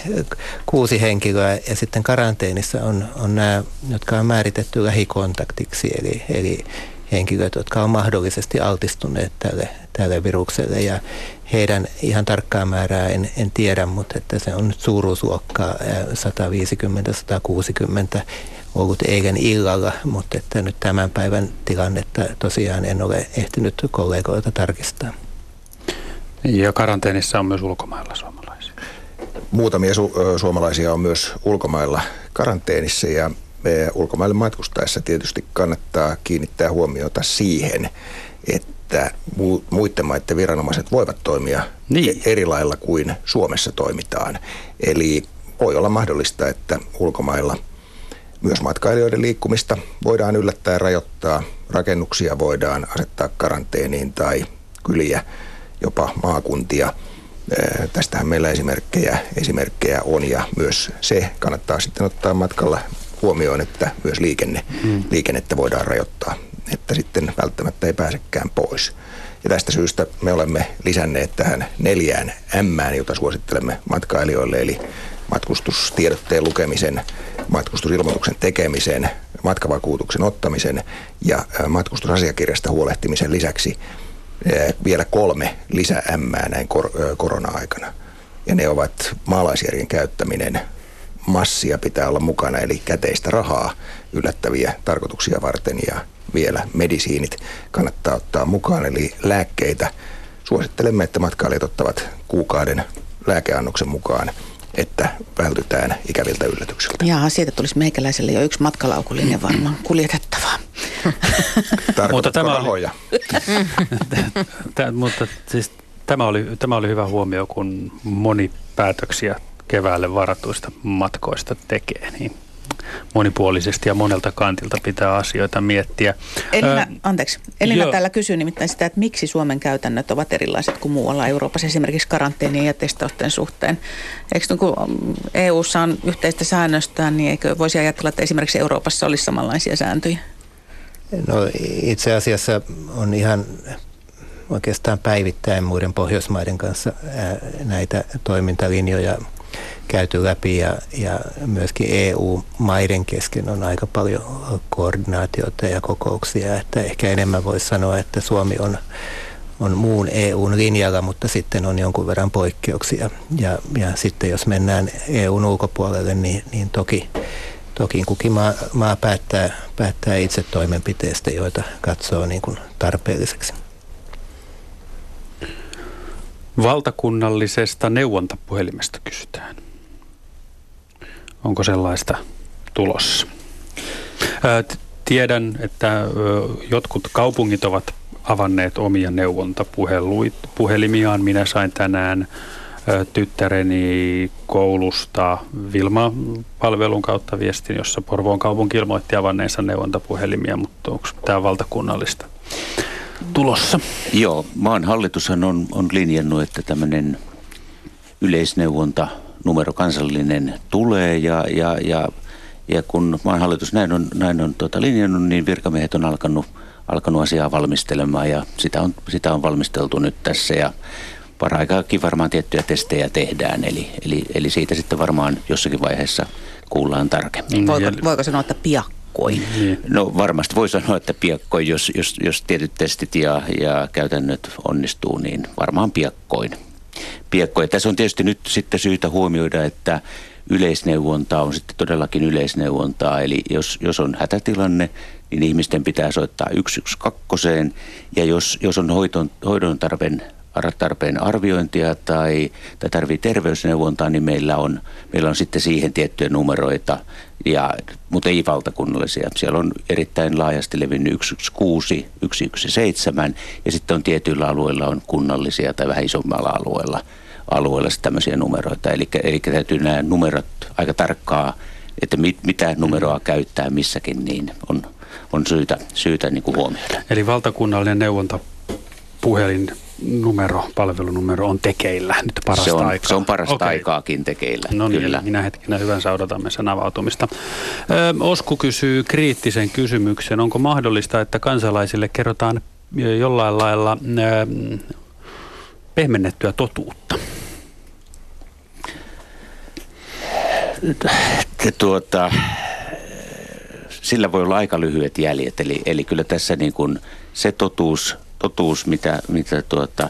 kuusi henkilöä. Ja sitten karanteenissa on, on nämä, jotka on määritetty lähikontaktiksi, eli, eli henkilöt, jotka on mahdollisesti altistuneet tälle, tälle virukselle ja heidän ihan tarkkaa määrää en, en tiedä, mutta että se on nyt suuruusluokkaa 150-160 ollut eilen illalla, mutta että nyt tämän päivän tilannetta tosiaan en ole ehtinyt kollegoilta tarkistaa. Ja karanteenissa on myös ulkomailla suomalaisia. Muutamia su- suomalaisia on myös ulkomailla karanteenissa ja ulkomaille matkustaessa tietysti kannattaa kiinnittää huomiota siihen, että muiden maiden viranomaiset voivat toimia niin. eri lailla kuin Suomessa toimitaan. Eli voi olla mahdollista, että ulkomailla myös matkailijoiden liikkumista voidaan yllättää rajoittaa, rakennuksia voidaan asettaa karanteeniin tai kyliä, jopa maakuntia. Tästähän meillä esimerkkejä, esimerkkejä on ja myös se kannattaa sitten ottaa matkalla huomioon, että myös liikenne, hmm. liikennettä voidaan rajoittaa, että sitten välttämättä ei pääsekään pois. Ja tästä syystä me olemme lisänneet tähän neljään M, jota suosittelemme matkailijoille, eli matkustustiedotteen lukemisen, matkustusilmoituksen tekemisen, matkavakuutuksen ottamisen ja matkustusasiakirjasta huolehtimisen lisäksi vielä kolme lisä M näin kor- korona-aikana. Ja ne ovat maalaisjärjen käyttäminen, massia pitää olla mukana, eli käteistä rahaa yllättäviä tarkoituksia varten ja vielä medisiinit kannattaa ottaa mukaan, eli lääkkeitä. Suosittelemme, että matkailijat ottavat kuukauden lääkeannoksen mukaan että vältytään ikäviltä yllätyksiltä. Jaa, siitä tulisi meikäläiselle jo yksi matkalaukullinen varmaan [clears throat] kuljetettavaa. mutta tämä oli, [laughs] mutta siis tämä oli, tämä oli hyvä huomio, kun moni päätöksiä keväälle varatuista matkoista tekee, niin monipuolisesti ja monelta kantilta pitää asioita miettiä. Elina, Ää, anteeksi, Elina jo. täällä kysyy nimittäin sitä, että miksi Suomen käytännöt ovat erilaiset kuin muualla Euroopassa, esimerkiksi karanteenien ja testausten suhteen. Eikö niin kun EU-ssa on yhteistä säännöstä, niin eikö voisi ajatella, että esimerkiksi Euroopassa olisi samanlaisia sääntöjä? No itse asiassa on ihan oikeastaan päivittäin muiden Pohjoismaiden kanssa näitä toimintalinjoja käyty läpi ja, ja myöskin EU-maiden kesken on aika paljon koordinaatiota ja kokouksia, että ehkä enemmän voisi sanoa, että Suomi on, on muun EUn linjalla, mutta sitten on jonkun verran poikkeuksia. Ja, ja sitten jos mennään EUn ulkopuolelle, niin, niin toki, toki kukin maa, maa päättää, päättää itse toimenpiteistä, joita katsoo niin kuin tarpeelliseksi. Valtakunnallisesta neuvontapuhelimesta kysytään. Onko sellaista tulossa? Tiedän, että jotkut kaupungit ovat avanneet omia neuvontapuhelimiaan. Minä sain tänään tyttäreni koulusta Vilma-palvelun kautta viestin, jossa Porvoon kaupunki ilmoitti avanneensa neuvontapuhelimia, mutta onko tämä valtakunnallista tulossa? Joo, maan hallitushan on, on linjannut, että tämmöinen yleisneuvonta numero kansallinen tulee ja, ja, ja, ja kun maan hallitus näin on, näin on tuota linjannut, niin virkamiehet on alkanut, alkanut asiaa valmistelemaan ja sitä on, sitä on valmisteltu nyt tässä ja paraikaakin varmaan tiettyjä testejä tehdään, eli, eli, eli siitä sitten varmaan jossakin vaiheessa kuullaan tarkemmin. Voiko, voiko sanoa, että piakkoin? Niin. No varmasti voi sanoa, että piakkoin, jos, jos, jos tietyt testit ja, ja käytännöt onnistuu, niin varmaan piakkoin piekkoja. Tässä on tietysti nyt sitten syytä huomioida, että yleisneuvonta on sitten todellakin yleisneuvontaa. Eli jos, jos on hätätilanne, niin ihmisten pitää soittaa 112. Ja jos, jos on hoidon, hoidon tarpeen tarpeen arviointia tai, tai tarvii terveysneuvontaa, niin meillä on, meillä on sitten siihen tiettyjä numeroita, ja, mutta ei valtakunnallisia. Siellä on erittäin laajasti levinnyt 116, 117 ja sitten on tietyillä alueilla on kunnallisia tai vähän isommalla alueella, alueella tämmöisiä numeroita. Eli, eli täytyy nämä numerot aika tarkkaa, että mit, mitä numeroa käyttää missäkin, niin on, on syytä, syytä niin kuin huomioida. Eli valtakunnallinen neuvonta puhelin numero, palvelunumero on tekeillä nyt parasta se on, aikaa. Se on parasta okay. aikaakin tekeillä, No niin, kyllä. minä hetkenä hyvänsä odotamme sen avautumista. Ö, Osku kysyy kriittisen kysymyksen. Onko mahdollista, että kansalaisille kerrotaan jollain lailla ö, pehmennettyä totuutta? Tuota, sillä voi olla aika lyhyet jäljet, eli, eli kyllä tässä niin kuin se totuus totuus, mitä, mitä tuota,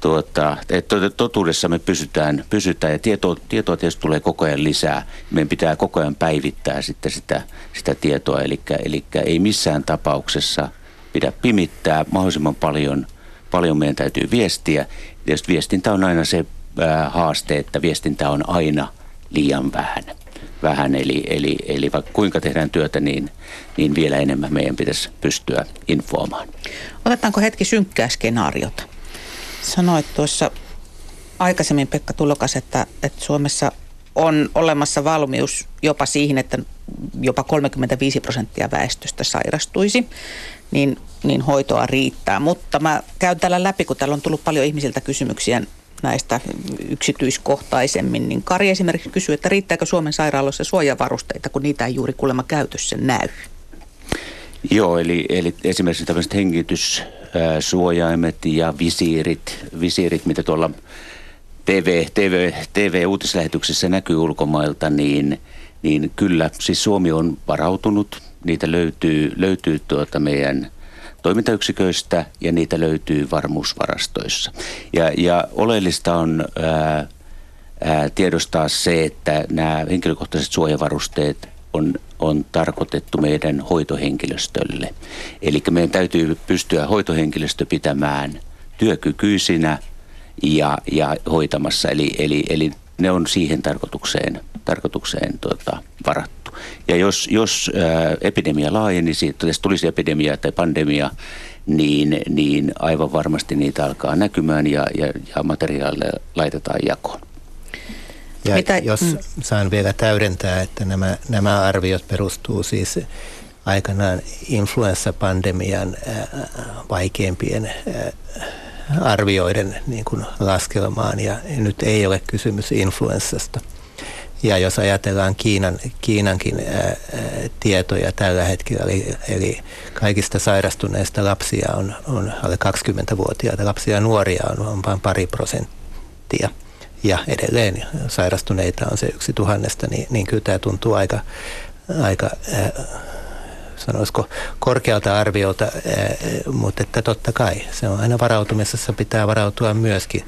tuota, että totuudessa me pysytään, pysytään ja tietoa, tietoa tietysti tulee koko ajan lisää. Meidän pitää koko ajan päivittää sitten sitä, sitä tietoa, eli, eli ei missään tapauksessa pidä pimittää mahdollisimman paljon, paljon meidän täytyy viestiä. Tietysti viestintä on aina se ää, haaste, että viestintä on aina liian vähän. Vähän. Eli, eli, eli vaikka kuinka tehdään työtä, niin, niin vielä enemmän meidän pitäisi pystyä infoamaan. Otetaanko hetki synkkää skenaariota? Sanoit tuossa aikaisemmin Pekka Tulokas, että, että Suomessa on olemassa valmius jopa siihen, että jopa 35 prosenttia väestöstä sairastuisi, niin, niin hoitoa riittää. Mutta mä käyn täällä läpi, kun täällä on tullut paljon ihmisiltä kysymyksiä näistä yksityiskohtaisemmin, niin Kari esimerkiksi kysyy, että riittääkö Suomen sairaaloissa suojavarusteita, kun niitä ei juuri kuulemma käytössä näy? Joo, eli, eli esimerkiksi tämmöiset hengityssuojaimet ja visiirit, visiirit mitä tuolla TV, TV, TV-uutislähetyksessä näkyy ulkomailta, niin, niin kyllä siis Suomi on varautunut. Niitä löytyy, löytyy tuota meidän toimintayksiköistä ja niitä löytyy varmuusvarastoissa. Ja, ja oleellista on ää, ää, tiedostaa se, että nämä henkilökohtaiset suojavarusteet on, on tarkoitettu meidän hoitohenkilöstölle. Eli meidän täytyy pystyä hoitohenkilöstö pitämään työkykyisinä ja, ja hoitamassa. Eli, eli, eli ne on siihen tarkoitukseen, tarkoitukseen tuota, varattu. Ja jos, jos epidemia laajenisi, jos tulisi epidemia tai pandemia, niin, niin aivan varmasti niitä alkaa näkymään ja, ja, ja materiaaleja laitetaan jakoon. Ja Mitä? jos mm. saan vielä täydentää, että nämä, nämä arviot perustuu siis aikanaan influenssapandemian vaikeimpien arvioiden niin kuin laskelmaan ja nyt ei ole kysymys influenssasta. Ja jos ajatellaan Kiinan, Kiinankin ää, tietoja tällä hetkellä, eli, eli kaikista sairastuneista lapsia on, on alle 20-vuotiaita lapsia ja nuoria on, on vain pari prosenttia. Ja edelleen sairastuneita on se yksi tuhannesta, niin, niin kyllä tämä tuntuu aika, aika ää, sanoisiko korkealta arviolta, mutta että totta kai se on aina varautumisessa pitää varautua myöskin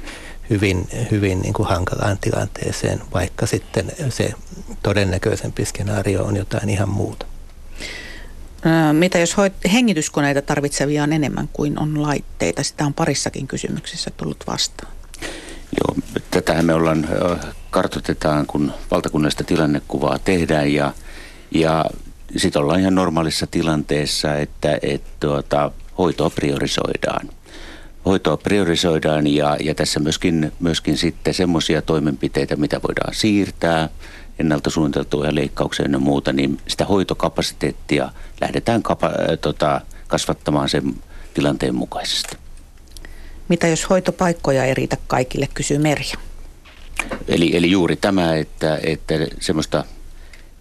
hyvin, hyvin niin kuin hankalaan tilanteeseen, vaikka sitten se todennäköisempi skenaario on jotain ihan muuta. Mitä jos hoit- hengityskoneita tarvitsevia on enemmän kuin on laitteita? Sitä on parissakin kysymyksessä tullut vastaan. Joo, tätähän me ollaan, kartoitetaan, kun valtakunnallista tilannekuvaa tehdään ja, ja sitten ollaan ihan normaalissa tilanteessa, että et, tuota, hoitoa priorisoidaan hoitoa priorisoidaan ja, ja tässä myöskin, myöskin sitten semmoisia toimenpiteitä, mitä voidaan siirtää, ennalta suunniteltuja leikkauksia ja muuta, niin sitä hoitokapasiteettia lähdetään kapa, äh, tota, kasvattamaan sen tilanteen mukaisesti. Mitä jos hoitopaikkoja ei riitä kaikille, kysyy Merja. Eli, eli juuri tämä, että, että semmoista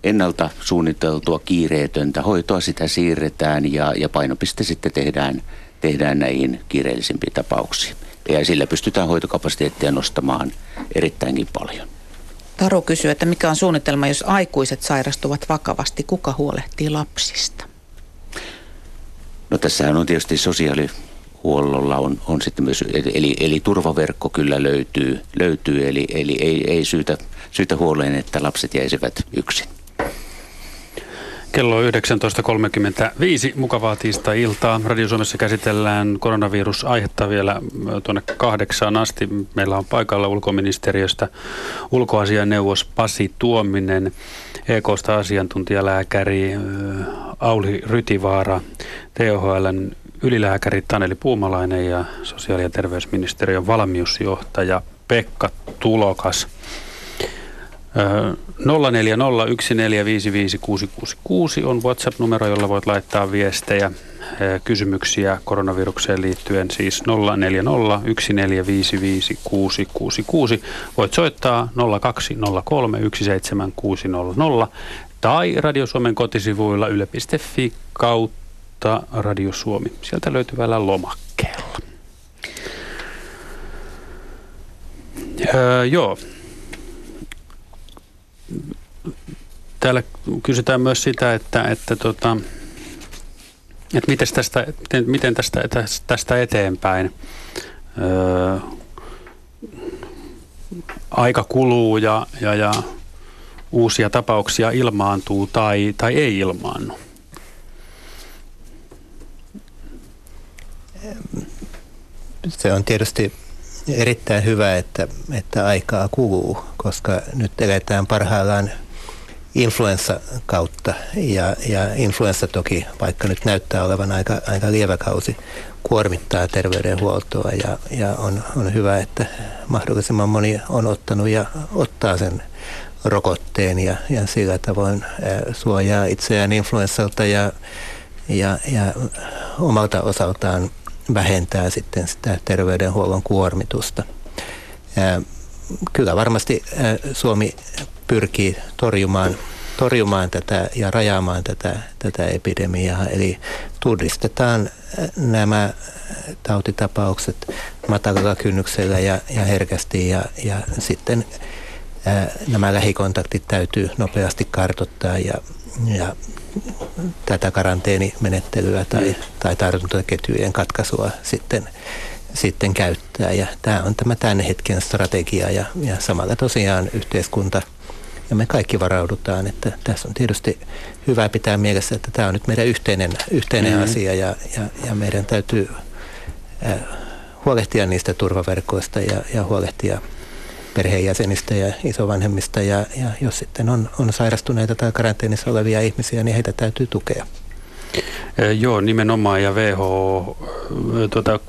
ennalta suunniteltua kiireetöntä hoitoa sitä siirretään ja, ja painopiste sitten tehdään tehdään näihin kiireellisimpiin tapauksiin. Ja sillä pystytään hoitokapasiteettia nostamaan erittäinkin paljon. Taru kysyy, että mikä on suunnitelma, jos aikuiset sairastuvat vakavasti, kuka huolehtii lapsista? No tässähän on tietysti sosiaalihuollolla on, on sitten myös, eli, eli turvaverkko kyllä löytyy, löytyy eli, eli ei, ei syytä, syytä huoleen, että lapset jäisivät yksin. Kello 19.35. Mukavaa tiistai-iltaa. Radio Suomessa käsitellään koronavirusaihetta vielä tuonne kahdeksaan asti. Meillä on paikalla ulkoministeriöstä ulkoasianeuvos Pasi Tuominen, EKsta asiantuntijalääkäri Auli Rytivaara, THLn ylilääkäri Taneli Puumalainen ja sosiaali- ja terveysministeriön valmiusjohtaja Pekka Tulokas. 0401455666 on WhatsApp-numero, jolla voit laittaa viestejä, kysymyksiä koronavirukseen liittyen, siis 0401455666. Voit soittaa 020317600 tai Radio Suomen kotisivuilla yle.fi kautta Radio Suomi. Sieltä löytyvällä lomakkeella. Öö, joo, Täällä kysytään myös sitä, että, että, tota, että miten, tästä, miten, tästä, tästä eteenpäin öö, aika kuluu ja, ja, ja uusia tapauksia ilmaantuu tai, tai ei ilmaannu. Se on tietysti erittäin hyvä, että, että aikaa kuluu, koska nyt eletään parhaillaan influenssa kautta. Ja, ja influenssa toki, vaikka nyt näyttää olevan aika, aika lievä kausi, kuormittaa terveydenhuoltoa ja, ja on, on hyvä, että mahdollisimman moni on ottanut ja ottaa sen rokotteen ja, ja sillä tavoin suojaa itseään influenssalta ja, ja, ja omalta osaltaan vähentää sitten sitä terveydenhuollon kuormitusta. Kyllä varmasti Suomi pyrkii torjumaan, torjumaan tätä ja rajaamaan tätä, tätä epidemiaa. Eli tunnistetaan nämä tautitapaukset matalalla kynnyksellä ja, ja herkästi ja, ja sitten nämä lähikontaktit täytyy nopeasti kartottaa ja, ja tätä karanteenimenettelyä tai, tai tartuntaketjujen katkaisua sitten, sitten käyttää. Ja tämä on tämä tämän hetken strategia ja, ja samalla tosiaan yhteiskunta ja me kaikki varaudutaan, että tässä on tietysti hyvä pitää mielessä, että tämä on nyt meidän yhteinen, yhteinen mm-hmm. asia ja, ja, ja meidän täytyy äh, huolehtia niistä turvaverkoista ja, ja huolehtia perheenjäsenistä ja isovanhemmista ja, ja jos sitten on, on sairastuneita tai karanteenissa olevia ihmisiä, niin heitä täytyy tukea. Joo, nimenomaan ja WHO, tuota,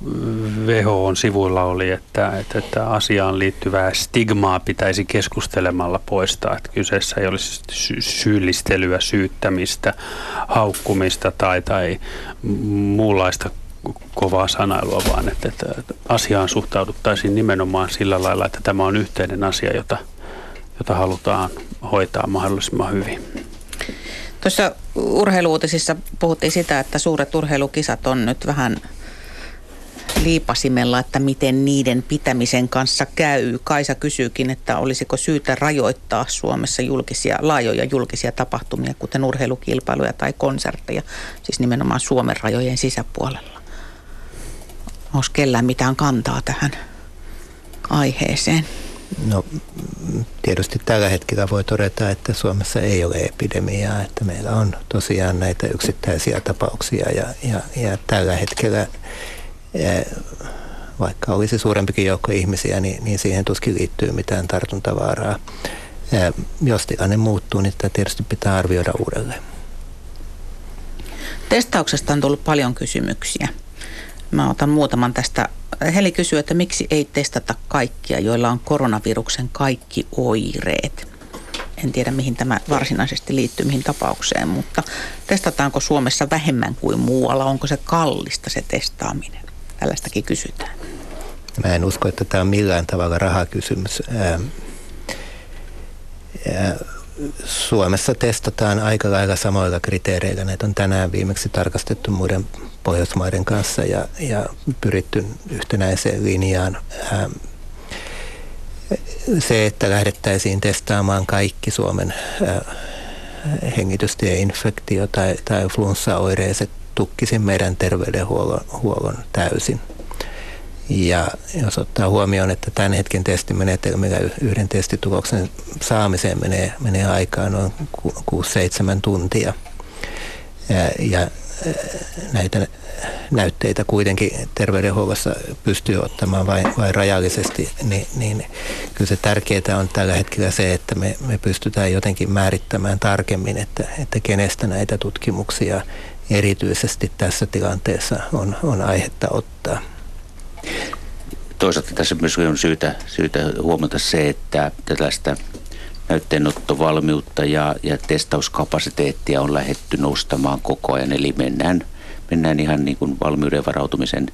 WHO on sivuilla oli, että, että, että asiaan liittyvää stigmaa pitäisi keskustelemalla poistaa. Että kyseessä ei olisi sy- syyllistelyä, syyttämistä, haukkumista tai, tai muunlaista kovaa sanailua, vaan että, että asiaan suhtauduttaisiin nimenomaan sillä lailla, että tämä on yhteinen asia, jota, jota halutaan hoitaa mahdollisimman hyvin. Tuossa urheiluutisissa puhuttiin sitä, että suuret urheilukisat on nyt vähän liipasimella, että miten niiden pitämisen kanssa käy. Kaisa kysyykin, että olisiko syytä rajoittaa Suomessa julkisia, laajoja julkisia tapahtumia, kuten urheilukilpailuja tai konsertteja, siis nimenomaan Suomen rajojen sisäpuolella. Onko kellään mitään kantaa tähän aiheeseen? No tietysti tällä hetkellä voi todeta, että Suomessa ei ole epidemiaa, että meillä on tosiaan näitä yksittäisiä tapauksia ja, ja, ja tällä hetkellä vaikka olisi suurempikin joukko ihmisiä, niin, niin siihen tuskin liittyy mitään tartuntavaaraa. Jos tilanne muuttuu, niin tätä tietysti pitää arvioida uudelleen. Testauksesta on tullut paljon kysymyksiä. Mä otan muutaman tästä. Heli kysyy, että miksi ei testata kaikkia, joilla on koronaviruksen kaikki oireet. En tiedä, mihin tämä varsinaisesti liittyy, mihin tapaukseen, mutta testataanko Suomessa vähemmän kuin muualla? Onko se kallista se testaaminen? Tällaistakin kysytään. Mä en usko, että tämä on millään tavalla rahakysymys. Suomessa testataan aika lailla samoilla kriteereillä. Näitä on tänään viimeksi tarkastettu muiden Pohjoismaiden kanssa ja, ja pyritty yhtenäiseen linjaan. Ähm, se, että lähdettäisiin testaamaan kaikki Suomen äh, hengitystieinfektio- tai, tai flunssaoireiset tukkisi meidän terveydenhuollon huollon täysin. Ja jos ottaa huomioon, että tämän hetken testimenetelmillä yhden testituloksen saamiseen menee, menee aikaa noin 6-7 tuntia. Ja, ja näitä näytteitä kuitenkin terveydenhuollossa pystyy ottamaan vain, vain rajallisesti, niin, niin kyllä se tärkeää on tällä hetkellä se, että me, me pystytään jotenkin määrittämään tarkemmin, että, että kenestä näitä tutkimuksia erityisesti tässä tilanteessa on, on aihetta ottaa. Toisaalta tässä myös on syytä, syytä huomata se, että tällaista näytteenottovalmiutta ja, ja testauskapasiteettia on lähetty nostamaan koko ajan. Eli mennään, mennään ihan niin kuin valmiuden varautumisen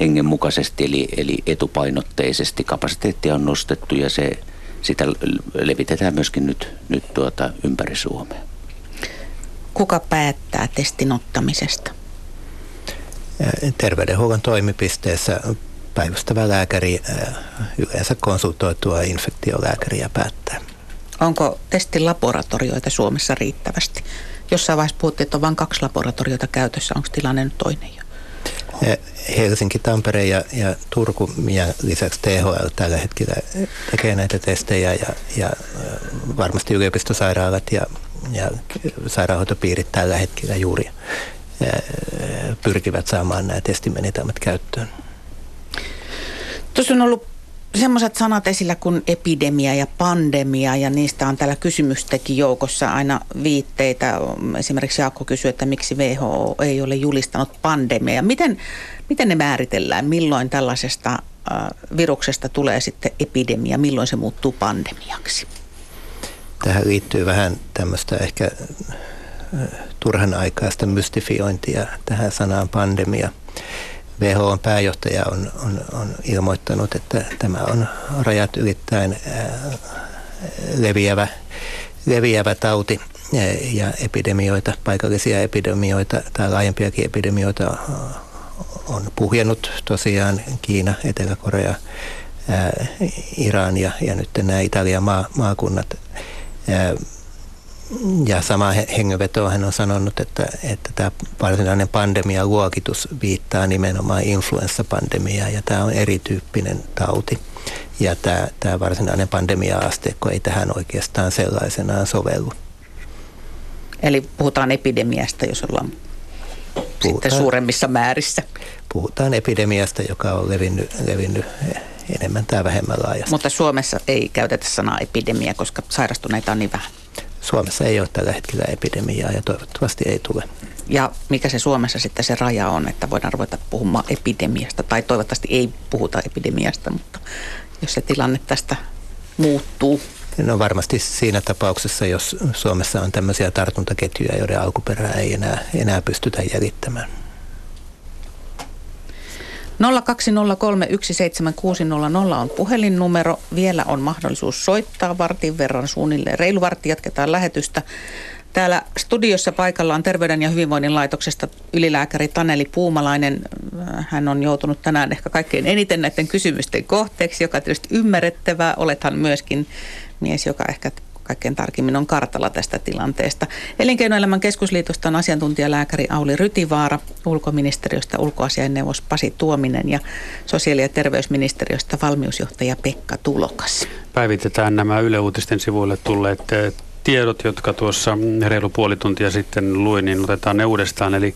hengen mukaisesti, eli, eli etupainotteisesti. Kapasiteettia on nostettu ja se, sitä levitetään myöskin nyt, nyt tuota ympäri Suomea. Kuka päättää testin ottamisesta? Terveydenhuollon toimipisteessä päivystävä lääkäri yleensä konsultoitua infektiolääkäriä päättää. Onko testilaboratorioita Suomessa riittävästi? Jossain vaiheessa puhuttiin, että on vain kaksi laboratoriota käytössä. Onko tilanne nyt toinen jo? Helsinki, Tampere ja, ja Turku ja lisäksi THL tällä hetkellä tekee näitä testejä ja, ja varmasti yliopistosairaalat ja, ja sairaanhoitopiirit tällä hetkellä juuri pyrkivät saamaan nämä testimenetelmät käyttöön. Tuossa on ollut semmoiset sanat esillä kuin epidemia ja pandemia ja niistä on täällä kysymystekin joukossa aina viitteitä. Esimerkiksi Jaakko kysyy, että miksi WHO ei ole julistanut pandemia. Miten, miten ne määritellään? Milloin tällaisesta äh, viruksesta tulee sitten epidemia? Milloin se muuttuu pandemiaksi? Tähän liittyy vähän tämmöistä ehkä turhan aikaista mystifiointia tähän sanaan pandemia. WHOn pääjohtaja on, on, on ilmoittanut, että tämä on rajat ylittäen leviävä, leviävä tauti ja epidemioita, paikallisia epidemioita tai laajempiakin epidemioita on puhjennut tosiaan Kiina, Etelä-Korea, Iran ja, ja nyt nämä Italian maa, maakunnat. Ja sama hengenveto hän on sanonut, että, että tämä varsinainen pandemialuokitus viittaa nimenomaan influenssapandemiaan ja tämä on erityyppinen tauti. Ja tämä, tämä varsinainen pandemia-asteikko ei tähän oikeastaan sellaisenaan sovellu. Eli puhutaan epidemiasta, jos ollaan puhutaan, sitten suuremmissa määrissä. Puhutaan epidemiasta, joka on levinnyt, levinnyt enemmän tai vähemmän laajasti. Mutta Suomessa ei käytetä sanaa epidemia, koska sairastuneita on niin vähän. Suomessa ei ole tällä hetkellä epidemiaa ja toivottavasti ei tule. Ja mikä se Suomessa sitten se raja on, että voidaan ruveta puhumaan epidemiasta, tai toivottavasti ei puhuta epidemiasta, mutta jos se tilanne tästä muuttuu. No varmasti siinä tapauksessa, jos Suomessa on tämmöisiä tartuntaketjuja, joiden alkuperää ei enää, enää pystytä jäljittämään. 020317600 on puhelinnumero. Vielä on mahdollisuus soittaa vartin verran suunnilleen. Reilu vartti jatketaan lähetystä. Täällä studiossa paikalla on Terveyden ja hyvinvoinnin laitoksesta ylilääkäri Taneli Puumalainen. Hän on joutunut tänään ehkä kaikkein eniten näiden kysymysten kohteeksi, joka tietysti ymmärrettävää. Olethan myöskin mies, joka ehkä kaikkein tarkemmin on kartalla tästä tilanteesta. Elinkeinoelämän keskusliitosta on asiantuntijalääkäri Auli Rytivaara, ulkoministeriöstä ulkoasiainneuvos Pasi Tuominen ja sosiaali- ja terveysministeriöstä valmiusjohtaja Pekka Tulokas. Päivitetään nämä Yle Uutisten sivuille tulleet eh, tiedot, jotka tuossa reilu puoli tuntia sitten luin, niin otetaan ne uudestaan. Eli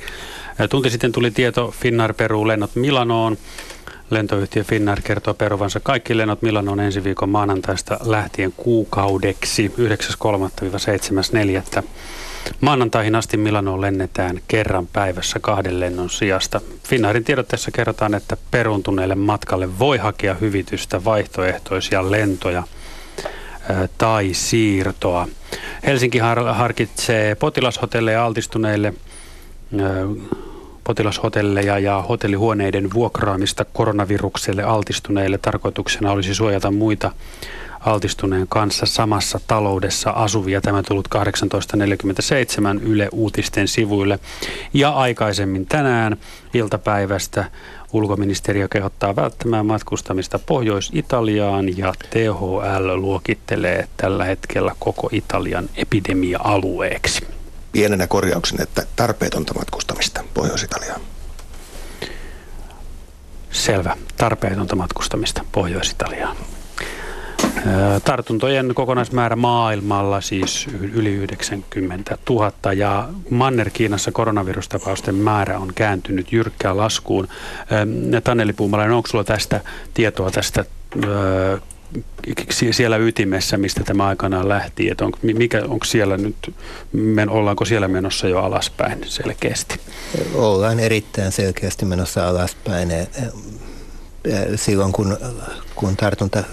eh, tunti sitten tuli tieto Finnair peruu lennot Milanoon. Lentoyhtiö Finnair kertoo peruvansa kaikki lennot Milanoon ensi viikon maanantaista lähtien kuukaudeksi 9.3.-7.4. Maanantaihin asti Milanoon lennetään kerran päivässä kahden lennon sijasta. Finnairin tiedotteessa kerrotaan, että peruuntuneelle matkalle voi hakea hyvitystä vaihtoehtoisia lentoja tai siirtoa. Helsinki harkitsee potilashotelleja altistuneille potilashotelleja ja hotellihuoneiden vuokraamista koronavirukselle altistuneille. Tarkoituksena olisi suojata muita altistuneen kanssa samassa taloudessa asuvia. Tämä tullut 1847 Yle Uutisten sivuille. Ja aikaisemmin tänään iltapäivästä ulkoministeriö kehottaa välttämään matkustamista Pohjois-Italiaan ja THL luokittelee tällä hetkellä koko Italian epidemia-alueeksi pienenä korjauksen, että tarpeetonta matkustamista Pohjois-Italiaan. Selvä. Tarpeetonta matkustamista Pohjois-Italiaan. Tartuntojen kokonaismäärä maailmalla siis yli 90 000 ja Manner-Kiinassa koronavirustapausten määrä on kääntynyt jyrkkään laskuun. Taneli Puumalainen, onko sulla tästä tietoa tästä siellä ytimessä, mistä tämä aikanaan lähti, että on, mikä, onko siellä nyt, men, ollaanko siellä menossa jo alaspäin selkeästi? Ollaan erittäin selkeästi menossa alaspäin. Silloin kun, kun tartunta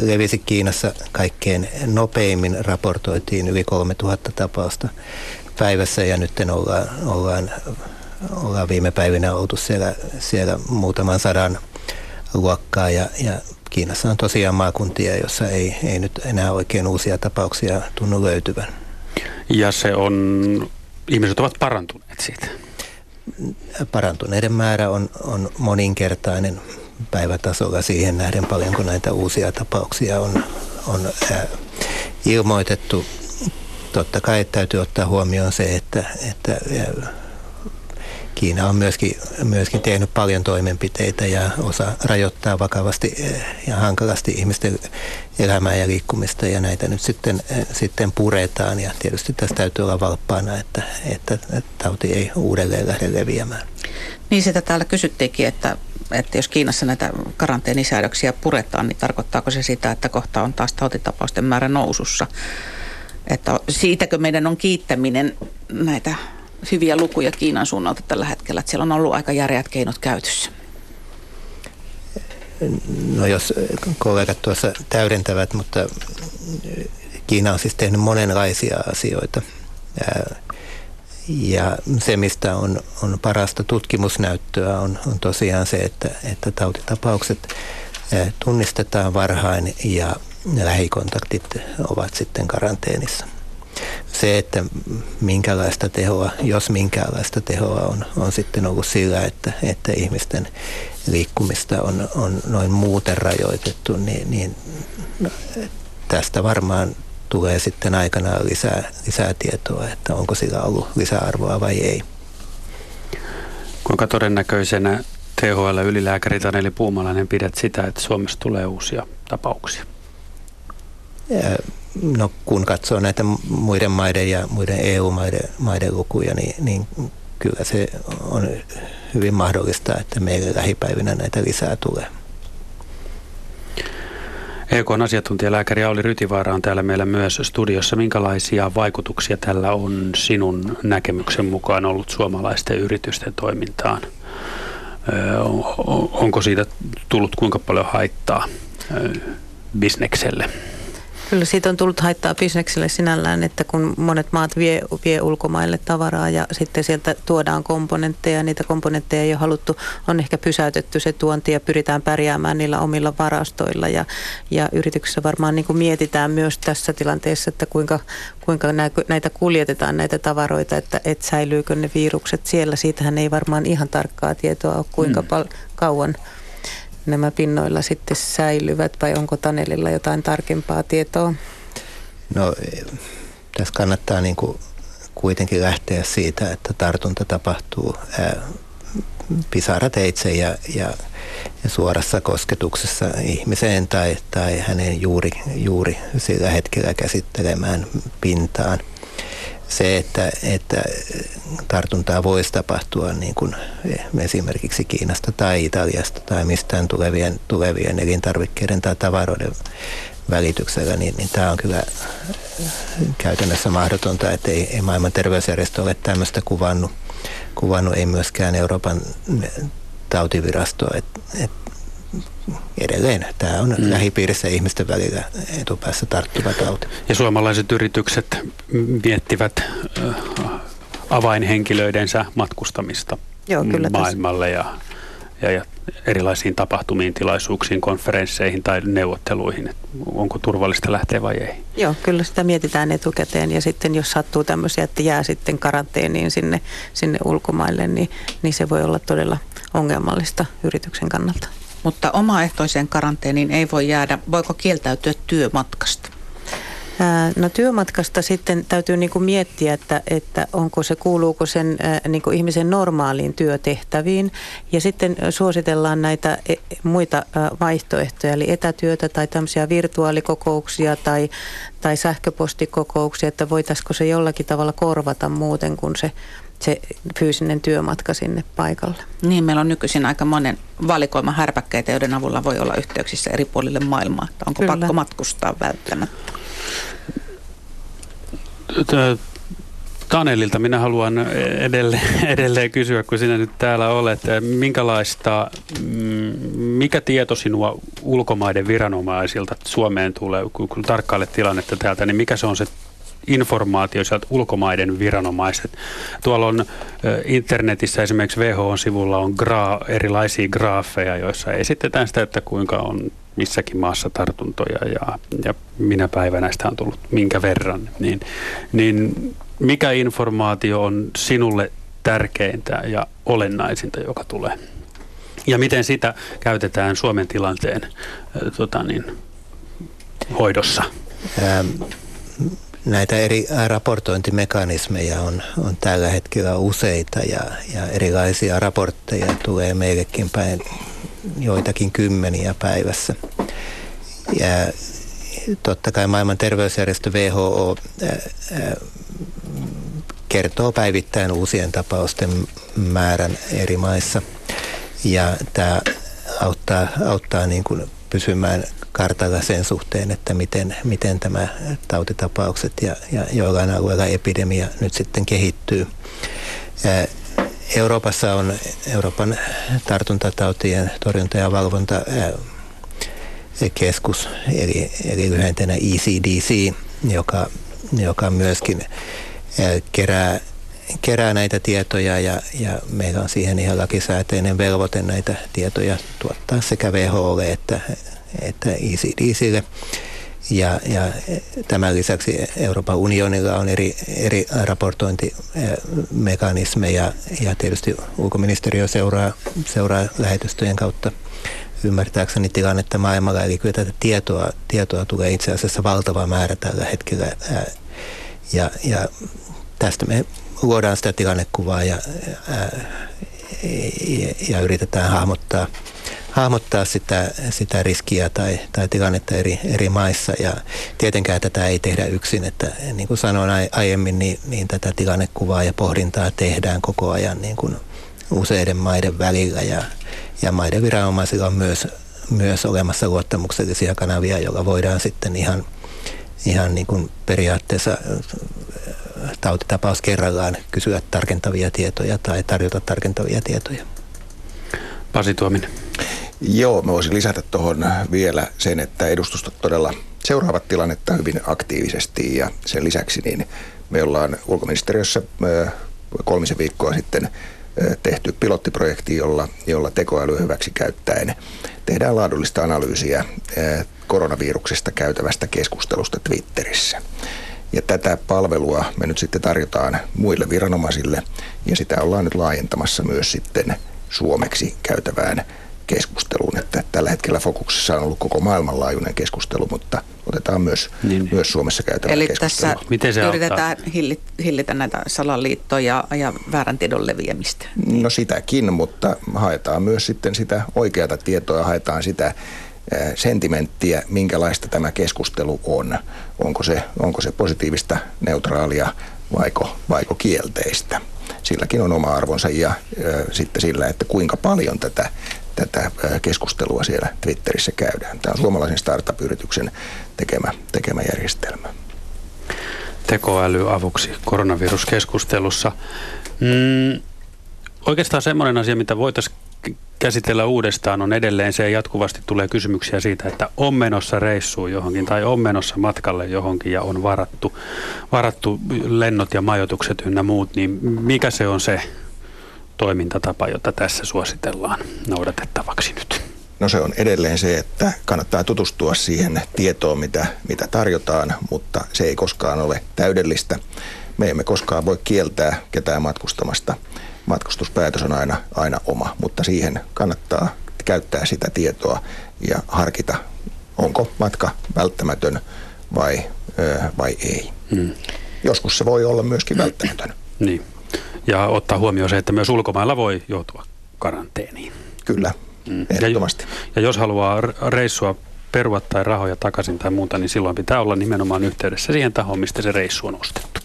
levisi Kiinassa kaikkein nopeimmin, raportoitiin yli 3000 tapausta päivässä ja nyt ollaan, ollaan, ollaan viime päivinä oltu siellä, siellä muutaman sadan luokkaa ja, ja Kiinassa on tosiaan maakuntia, jossa ei, ei nyt enää oikein uusia tapauksia tunnu löytyvän. Ja se on, ihmiset ovat parantuneet siitä? Parantuneiden määrä on, on moninkertainen päivätasolla siihen nähden paljonko näitä uusia tapauksia on, on ää, ilmoitettu. Totta kai täytyy ottaa huomioon se, että, että Kiina on myöskin, myöskin tehnyt paljon toimenpiteitä ja osa rajoittaa vakavasti ja hankalasti ihmisten elämää ja liikkumista ja näitä nyt sitten, sitten puretaan ja tietysti tässä täytyy olla valppaana, että, että tauti ei uudelleen lähde leviämään. Niin sitä täällä kysyttiinkin, että, että jos Kiinassa näitä karanteenisäädöksiä puretaan, niin tarkoittaako se sitä, että kohta on taas tautitapausten määrä nousussa? Että siitäkö meidän on kiittäminen näitä hyviä lukuja Kiinan suunnalta tällä hetkellä, että siellä on ollut aika järeät keinot käytössä? No jos kollegat tuossa täydentävät, mutta Kiina on siis tehnyt monenlaisia asioita. Ja se, mistä on, on parasta tutkimusnäyttöä, on, on tosiaan se, että, että tautitapaukset tunnistetaan varhain ja lähikontaktit ovat sitten karanteenissa. Se, että minkälaista tehoa, jos minkälaista tehoa on, on sitten ollut sillä, että, että ihmisten liikkumista on, on noin muuten rajoitettu, niin, niin no, tästä varmaan tulee sitten aikanaan lisää, lisää tietoa, että onko sillä ollut lisäarvoa vai ei. Kuinka todennäköisenä THL-ylilääkäri Taneli Puumalainen pidät sitä, että Suomessa tulee uusia tapauksia? No kun katsoo näitä muiden maiden ja muiden EU-maiden maiden lukuja, niin, niin kyllä se on hyvin mahdollista, että meille lähipäivinä näitä lisää tulee. EKn asiantuntijalääkäri Auli Rytivaara on täällä meillä myös studiossa. Minkälaisia vaikutuksia tällä on sinun näkemyksen mukaan ollut suomalaisten yritysten toimintaan? Onko siitä tullut kuinka paljon haittaa bisnekselle? Kyllä siitä on tullut haittaa bisnekselle sinällään, että kun monet maat vie, vie ulkomaille tavaraa ja sitten sieltä tuodaan komponentteja, niitä komponentteja ei ole haluttu, on ehkä pysäytetty se tuonti ja pyritään pärjäämään niillä omilla varastoilla ja, ja yrityksessä varmaan niin kuin mietitään myös tässä tilanteessa, että kuinka, kuinka näitä kuljetetaan näitä tavaroita, että et säilyykö ne virukset siellä. Siitähän ei varmaan ihan tarkkaa tietoa ole, kuinka mm. pal- kauan nämä pinnoilla sitten säilyvät vai onko Tanelilla jotain tarkempaa tietoa? No tässä kannattaa niin kuin kuitenkin lähteä siitä, että tartunta tapahtuu pisarateitse ja, ja, ja suorassa kosketuksessa ihmiseen tai, tai hänen juuri, juuri sillä hetkellä käsittelemään pintaan – se, että, että tartuntaa voisi tapahtua niin kuin esimerkiksi Kiinasta tai Italiasta tai mistään tulevien, tulevien elintarvikkeiden tai tavaroiden välityksellä, niin, niin tämä on kyllä käytännössä mahdotonta, että ei, ei maailman terveysjärjestö ole tämmöistä kuvannut, kuvannut ei myöskään Euroopan tautivirasto, että et edelleen tämä on mm. lähipiirissä ihmisten välillä etupäässä tarttuva tauti. Ja suomalaiset yritykset miettivät äh, avainhenkilöidensä matkustamista Joo, kyllä maailmalle ja, ja, ja erilaisiin tapahtumiin, tilaisuuksiin, konferensseihin tai neuvotteluihin. Että onko turvallista lähteä vai ei? Joo, kyllä sitä mietitään etukäteen ja sitten jos sattuu tämmöisiä, että jää sitten karanteeniin sinne, sinne ulkomaille, niin, niin se voi olla todella ongelmallista yrityksen kannalta. Mutta omaehtoiseen karanteeniin ei voi jäädä. Voiko kieltäytyä työmatkasta? No työmatkasta sitten täytyy niin kuin miettiä, että, että onko se, kuuluuko sen niin kuin ihmisen normaaliin työtehtäviin. Ja sitten suositellaan näitä e, muita vaihtoehtoja, eli etätyötä tai tämmöisiä virtuaalikokouksia tai, tai sähköpostikokouksia, että voitaisiko se jollakin tavalla korvata muuten kuin se se fyysinen työmatka sinne paikalle. Niin, meillä on nykyisin aika monen valikoima härpäkkeitä, joiden avulla voi olla yhteyksissä eri puolille maailmaa. Onko Kyllä. pakko matkustaa välttämättä? Tanelilta minä haluan edelleen, edelleen kysyä, kun sinä nyt täällä olet, minkälaista, mm, mikä tieto sinua ulkomaiden viranomaisilta Suomeen tulee, kun tarkkailet tilannetta täältä, niin mikä se on se informaatio sieltä ulkomaiden viranomaiset. Tuolla on internetissä esimerkiksi WHO-sivulla on gra- erilaisia graafeja, joissa esitetään sitä, että kuinka on missäkin maassa tartuntoja ja, ja minä päivänä sitä on tullut minkä verran. Niin, niin mikä informaatio on sinulle tärkeintä ja olennaisinta, joka tulee? Ja miten sitä käytetään Suomen tilanteen tota niin, hoidossa? Ähm, näitä eri raportointimekanismeja on, on tällä hetkellä useita ja, ja erilaisia raportteja tulee meillekin päin joitakin kymmeniä päivässä. Ja totta kai maailman terveysjärjestö WHO ää, ää, kertoo päivittäin uusien tapausten määrän eri maissa. Ja tämä auttaa, auttaa niin kuin pysymään kartalla sen suhteen, että miten, miten tämä tautitapaukset ja, ja joillain alueilla epidemia nyt sitten kehittyy. Euroopassa on Euroopan tartuntatautien torjunta- ja valvonta keskus, eli, eli lyhentenä ECDC, joka, joka myöskin kerää, kerää näitä tietoja ja, ja meillä on siihen ihan lakisääteinen velvoite näitä tietoja tuottaa sekä WHOlle että, että ECDClle. Ja, ja tämän lisäksi Euroopan unionilla on eri, eri raportointimekanismeja ja tietysti ulkoministeriö seuraa, seuraa lähetystöjen kautta ymmärtääkseni tilannetta maailmalla. Eli kyllä tätä tietoa, tietoa tulee itse asiassa valtava määrä tällä hetkellä. Ja, ja tästä me luodaan sitä tilannekuvaa ja, ja, ja yritetään hahmottaa – hahmottaa sitä, sitä riskiä tai, tai tilannetta eri, eri maissa. Ja tietenkään tätä ei tehdä yksin, että niin kuin sanoin aiemmin, niin, niin tätä tilannekuvaa ja pohdintaa tehdään koko ajan niin kuin useiden maiden välillä ja, ja maiden viranomaisilla on myös, myös olemassa luottamuksellisia kanavia, joilla voidaan sitten ihan, ihan niin kuin periaatteessa tautitapaus kerrallaan kysyä tarkentavia tietoja tai tarjota tarkentavia tietoja. Pasi Tuominen. Joo, mä voisin lisätä tuohon vielä sen, että edustustot todella seuraavat tilannetta hyvin aktiivisesti ja sen lisäksi niin me ollaan ulkoministeriössä kolmisen viikkoa sitten tehty pilottiprojekti, jolla, jolla tekoäly hyväksi käyttäen tehdään laadullista analyysiä koronaviruksesta käytävästä keskustelusta Twitterissä. Ja tätä palvelua me nyt sitten tarjotaan muille viranomaisille ja sitä ollaan nyt laajentamassa myös sitten suomeksi käytävään keskusteluun, että tällä hetkellä fokuksessa on ollut koko maailmanlaajuinen keskustelu, mutta otetaan myös, niin. myös Suomessa käytävä Eli keskustelu. tässä Miten se yritetään hillitä, hillitä näitä salaliittoja ja väärän tiedon leviämistä? No sitäkin, mutta haetaan myös sitten sitä oikeata tietoa, haetaan sitä sentimenttiä, minkälaista tämä keskustelu on. Onko se, onko se positiivista, neutraalia vaiko, vaiko kielteistä silläkin on oma arvonsa ja sitten sillä, että kuinka paljon tätä tätä keskustelua siellä Twitterissä käydään. Tämä on suomalaisen startup-yrityksen tekemä, tekemä järjestelmä. Tekoäly avuksi koronaviruskeskustelussa. Mm, oikeastaan semmoinen asia, mitä voitaisiin käsitellä uudestaan, on edelleen se, jatkuvasti tulee kysymyksiä siitä, että on menossa reissuun johonkin tai on menossa matkalle johonkin ja on varattu, varattu lennot ja majoitukset ynnä muut, niin mikä se on se toimintatapa, jota tässä suositellaan noudatettavaksi nyt? No se on edelleen se, että kannattaa tutustua siihen tietoon, mitä, mitä tarjotaan, mutta se ei koskaan ole täydellistä. Me emme koskaan voi kieltää ketään matkustamasta. Matkustuspäätös on aina, aina oma, mutta siihen kannattaa käyttää sitä tietoa ja harkita, onko matka välttämätön vai, vai ei. Hmm. Joskus se voi olla myöskin välttämätön. Niin. Ja ottaa huomioon se, että myös ulkomailla voi joutua karanteeniin. Kyllä, mm. ehdottomasti. Ja, ja jos haluaa reissua perua tai rahoja takaisin tai muuta, niin silloin pitää olla nimenomaan yhteydessä siihen tahoon, mistä se reissu on ostettu.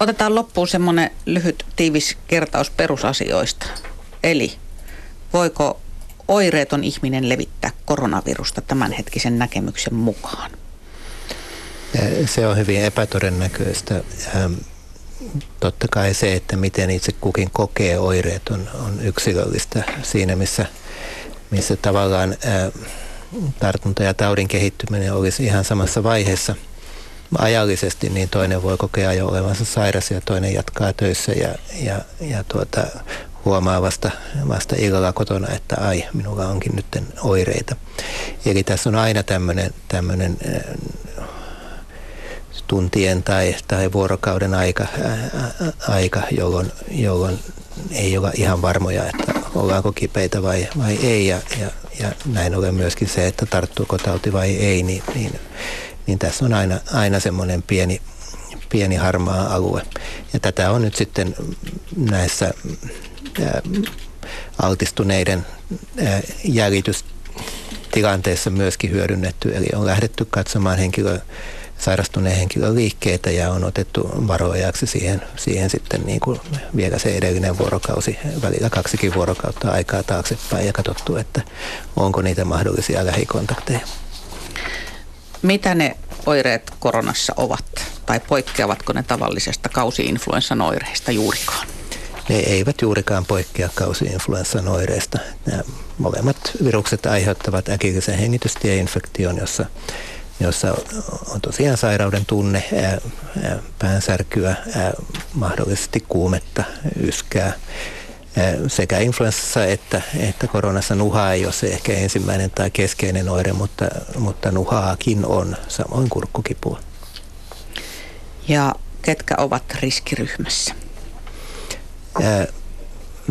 Otetaan loppuun semmoinen lyhyt tiivis kertaus perusasioista. Eli voiko oireeton ihminen levittää koronavirusta tämänhetkisen näkemyksen mukaan? Se on hyvin epätodennäköistä totta kai se, että miten itse kukin kokee oireet on, on yksilöllistä siinä, missä, missä tavallaan ää, tartunta ja taudin kehittyminen olisi ihan samassa vaiheessa ajallisesti, niin toinen voi kokea jo olevansa sairas ja toinen jatkaa töissä ja, ja, ja tuota, huomaa vasta, vasta illalla kotona, että ai, minulla onkin nyt oireita. Eli tässä on aina tämmöinen tuntien tai, tai vuorokauden aika, ää, aika jolloin, jolloin ei ole ihan varmoja, että ollaanko kipeitä vai, vai ei. Ja, ja, ja näin ollen myöskin se, että tarttuuko tauti vai ei, niin, niin, niin tässä on aina, aina semmoinen pieni pieni harmaa alue. Ja tätä on nyt sitten näissä altistuneiden jäljitystilanteissa myöskin hyödynnetty. Eli on lähdetty katsomaan henkilö, sairastuneen henkilön liikkeitä ja on otettu varoajaksi siihen, siihen sitten niin kuin vielä se edellinen vuorokausi, välillä kaksikin vuorokautta aikaa taaksepäin ja katsottu, että onko niitä mahdollisia lähikontakteja. Mitä ne oireet koronassa ovat tai poikkeavatko ne tavallisesta kausi-influenssan oireista juurikaan? Ne eivät juurikaan poikkea kausi-influenssan oireista. Nämä molemmat virukset aiheuttavat äkillisen hengitystieinfektion, jossa, jossa on tosiaan sairauden tunne, ää, ää, päänsärkyä, ää, mahdollisesti kuumetta, yskää. Sekä influenssassa että, että koronassa nuha ei ole se ehkä ensimmäinen tai keskeinen oire, mutta, mutta nuhaakin on, samoin kurkkukipua. Ja ketkä ovat riskiryhmässä?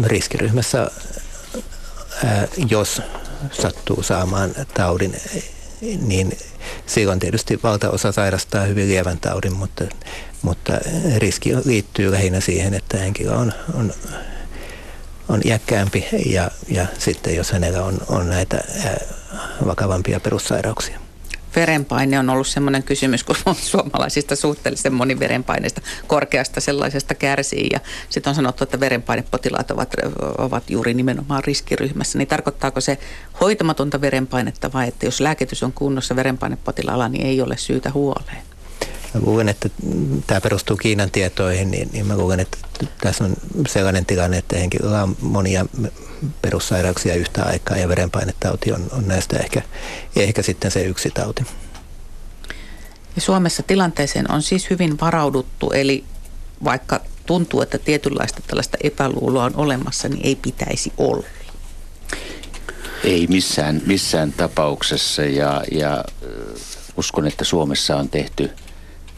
riskiryhmässä, jos sattuu saamaan taudin, niin silloin tietysti valtaosa sairastaa hyvin lievän taudin, mutta, mutta riski liittyy lähinnä siihen, että henkilö on, on, on iäkkäämpi ja, ja sitten jos hänellä on, on näitä vakavampia perussairauksia verenpaine on ollut sellainen kysymys, kun suomalaisista suhteellisen moni verenpaineista korkeasta sellaisesta kärsii. Ja sitten on sanottu, että verenpainepotilaat ovat, ovat juuri nimenomaan riskiryhmässä. Niin tarkoittaako se hoitamatonta verenpainetta vai että jos lääkitys on kunnossa verenpainepotilaalla, niin ei ole syytä huoleen? Mä luulen, että tämä perustuu Kiinan tietoihin, niin, niin mä luulen, että tässä on sellainen tilanne, että henkilöllä on monia perussairauksia yhtä aikaa ja verenpainetauti on, on näistä ehkä, ehkä sitten se yksi tauti. Ja Suomessa tilanteeseen on siis hyvin varauduttu, eli vaikka tuntuu, että tietynlaista tällaista epäluuloa on olemassa, niin ei pitäisi olla. Ei missään, missään tapauksessa ja, ja uskon, että Suomessa on tehty,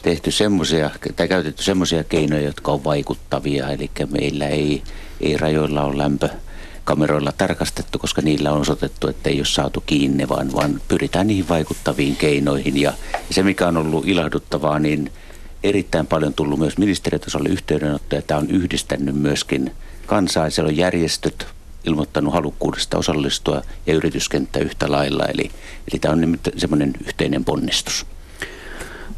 tehty semmoisia, tai käytetty semmoisia keinoja, jotka on vaikuttavia. Eli meillä ei, ei rajoilla ole lämpö, kameroilla tarkastettu, koska niillä on osoitettu, että ei ole saatu kiinni, vaan, vaan pyritään niihin vaikuttaviin keinoihin. Ja, se, mikä on ollut ilahduttavaa, niin erittäin paljon tullut myös ministeriötasolle yhteydenottoja. Tämä on yhdistänyt myöskin kansaa. Siellä on järjestöt ilmoittanut halukkuudesta osallistua ja yrityskenttä yhtä lailla. Eli, eli tämä on semmoinen yhteinen ponnistus.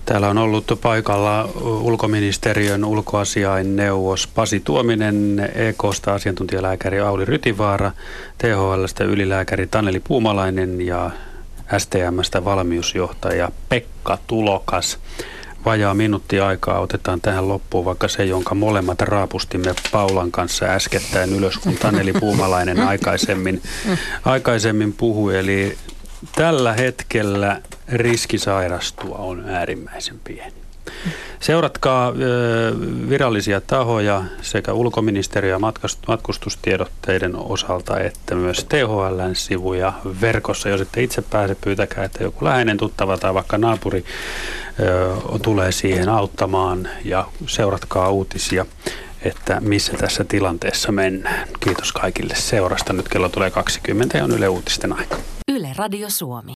Täällä on ollut paikalla ulkoministeriön ulkoasiainneuvos Pasi Tuominen, EKsta asiantuntijalääkäri Auli Rytivaara, THLstä ylilääkäri Taneli Puumalainen ja STMstä valmiusjohtaja Pekka Tulokas. Vajaa minuutti aikaa otetaan tähän loppuun, vaikka se, jonka molemmat raapustimme Paulan kanssa äskettäin ylös, kun Taneli Puumalainen aikaisemmin, aikaisemmin puhui. Eli tällä hetkellä riski sairastua on äärimmäisen pieni. Seuratkaa virallisia tahoja sekä ulkoministeriö- matkustustiedotteiden osalta että myös THLn sivuja verkossa. Jos ette itse pääse, pyytäkää, että joku läheinen tuttava tai vaikka naapuri tulee siihen auttamaan ja seuratkaa uutisia että missä tässä tilanteessa mennään. Kiitos kaikille seurasta. Nyt kello tulee 20 ja on Yle Uutisten aika. Yle Radio Suomi.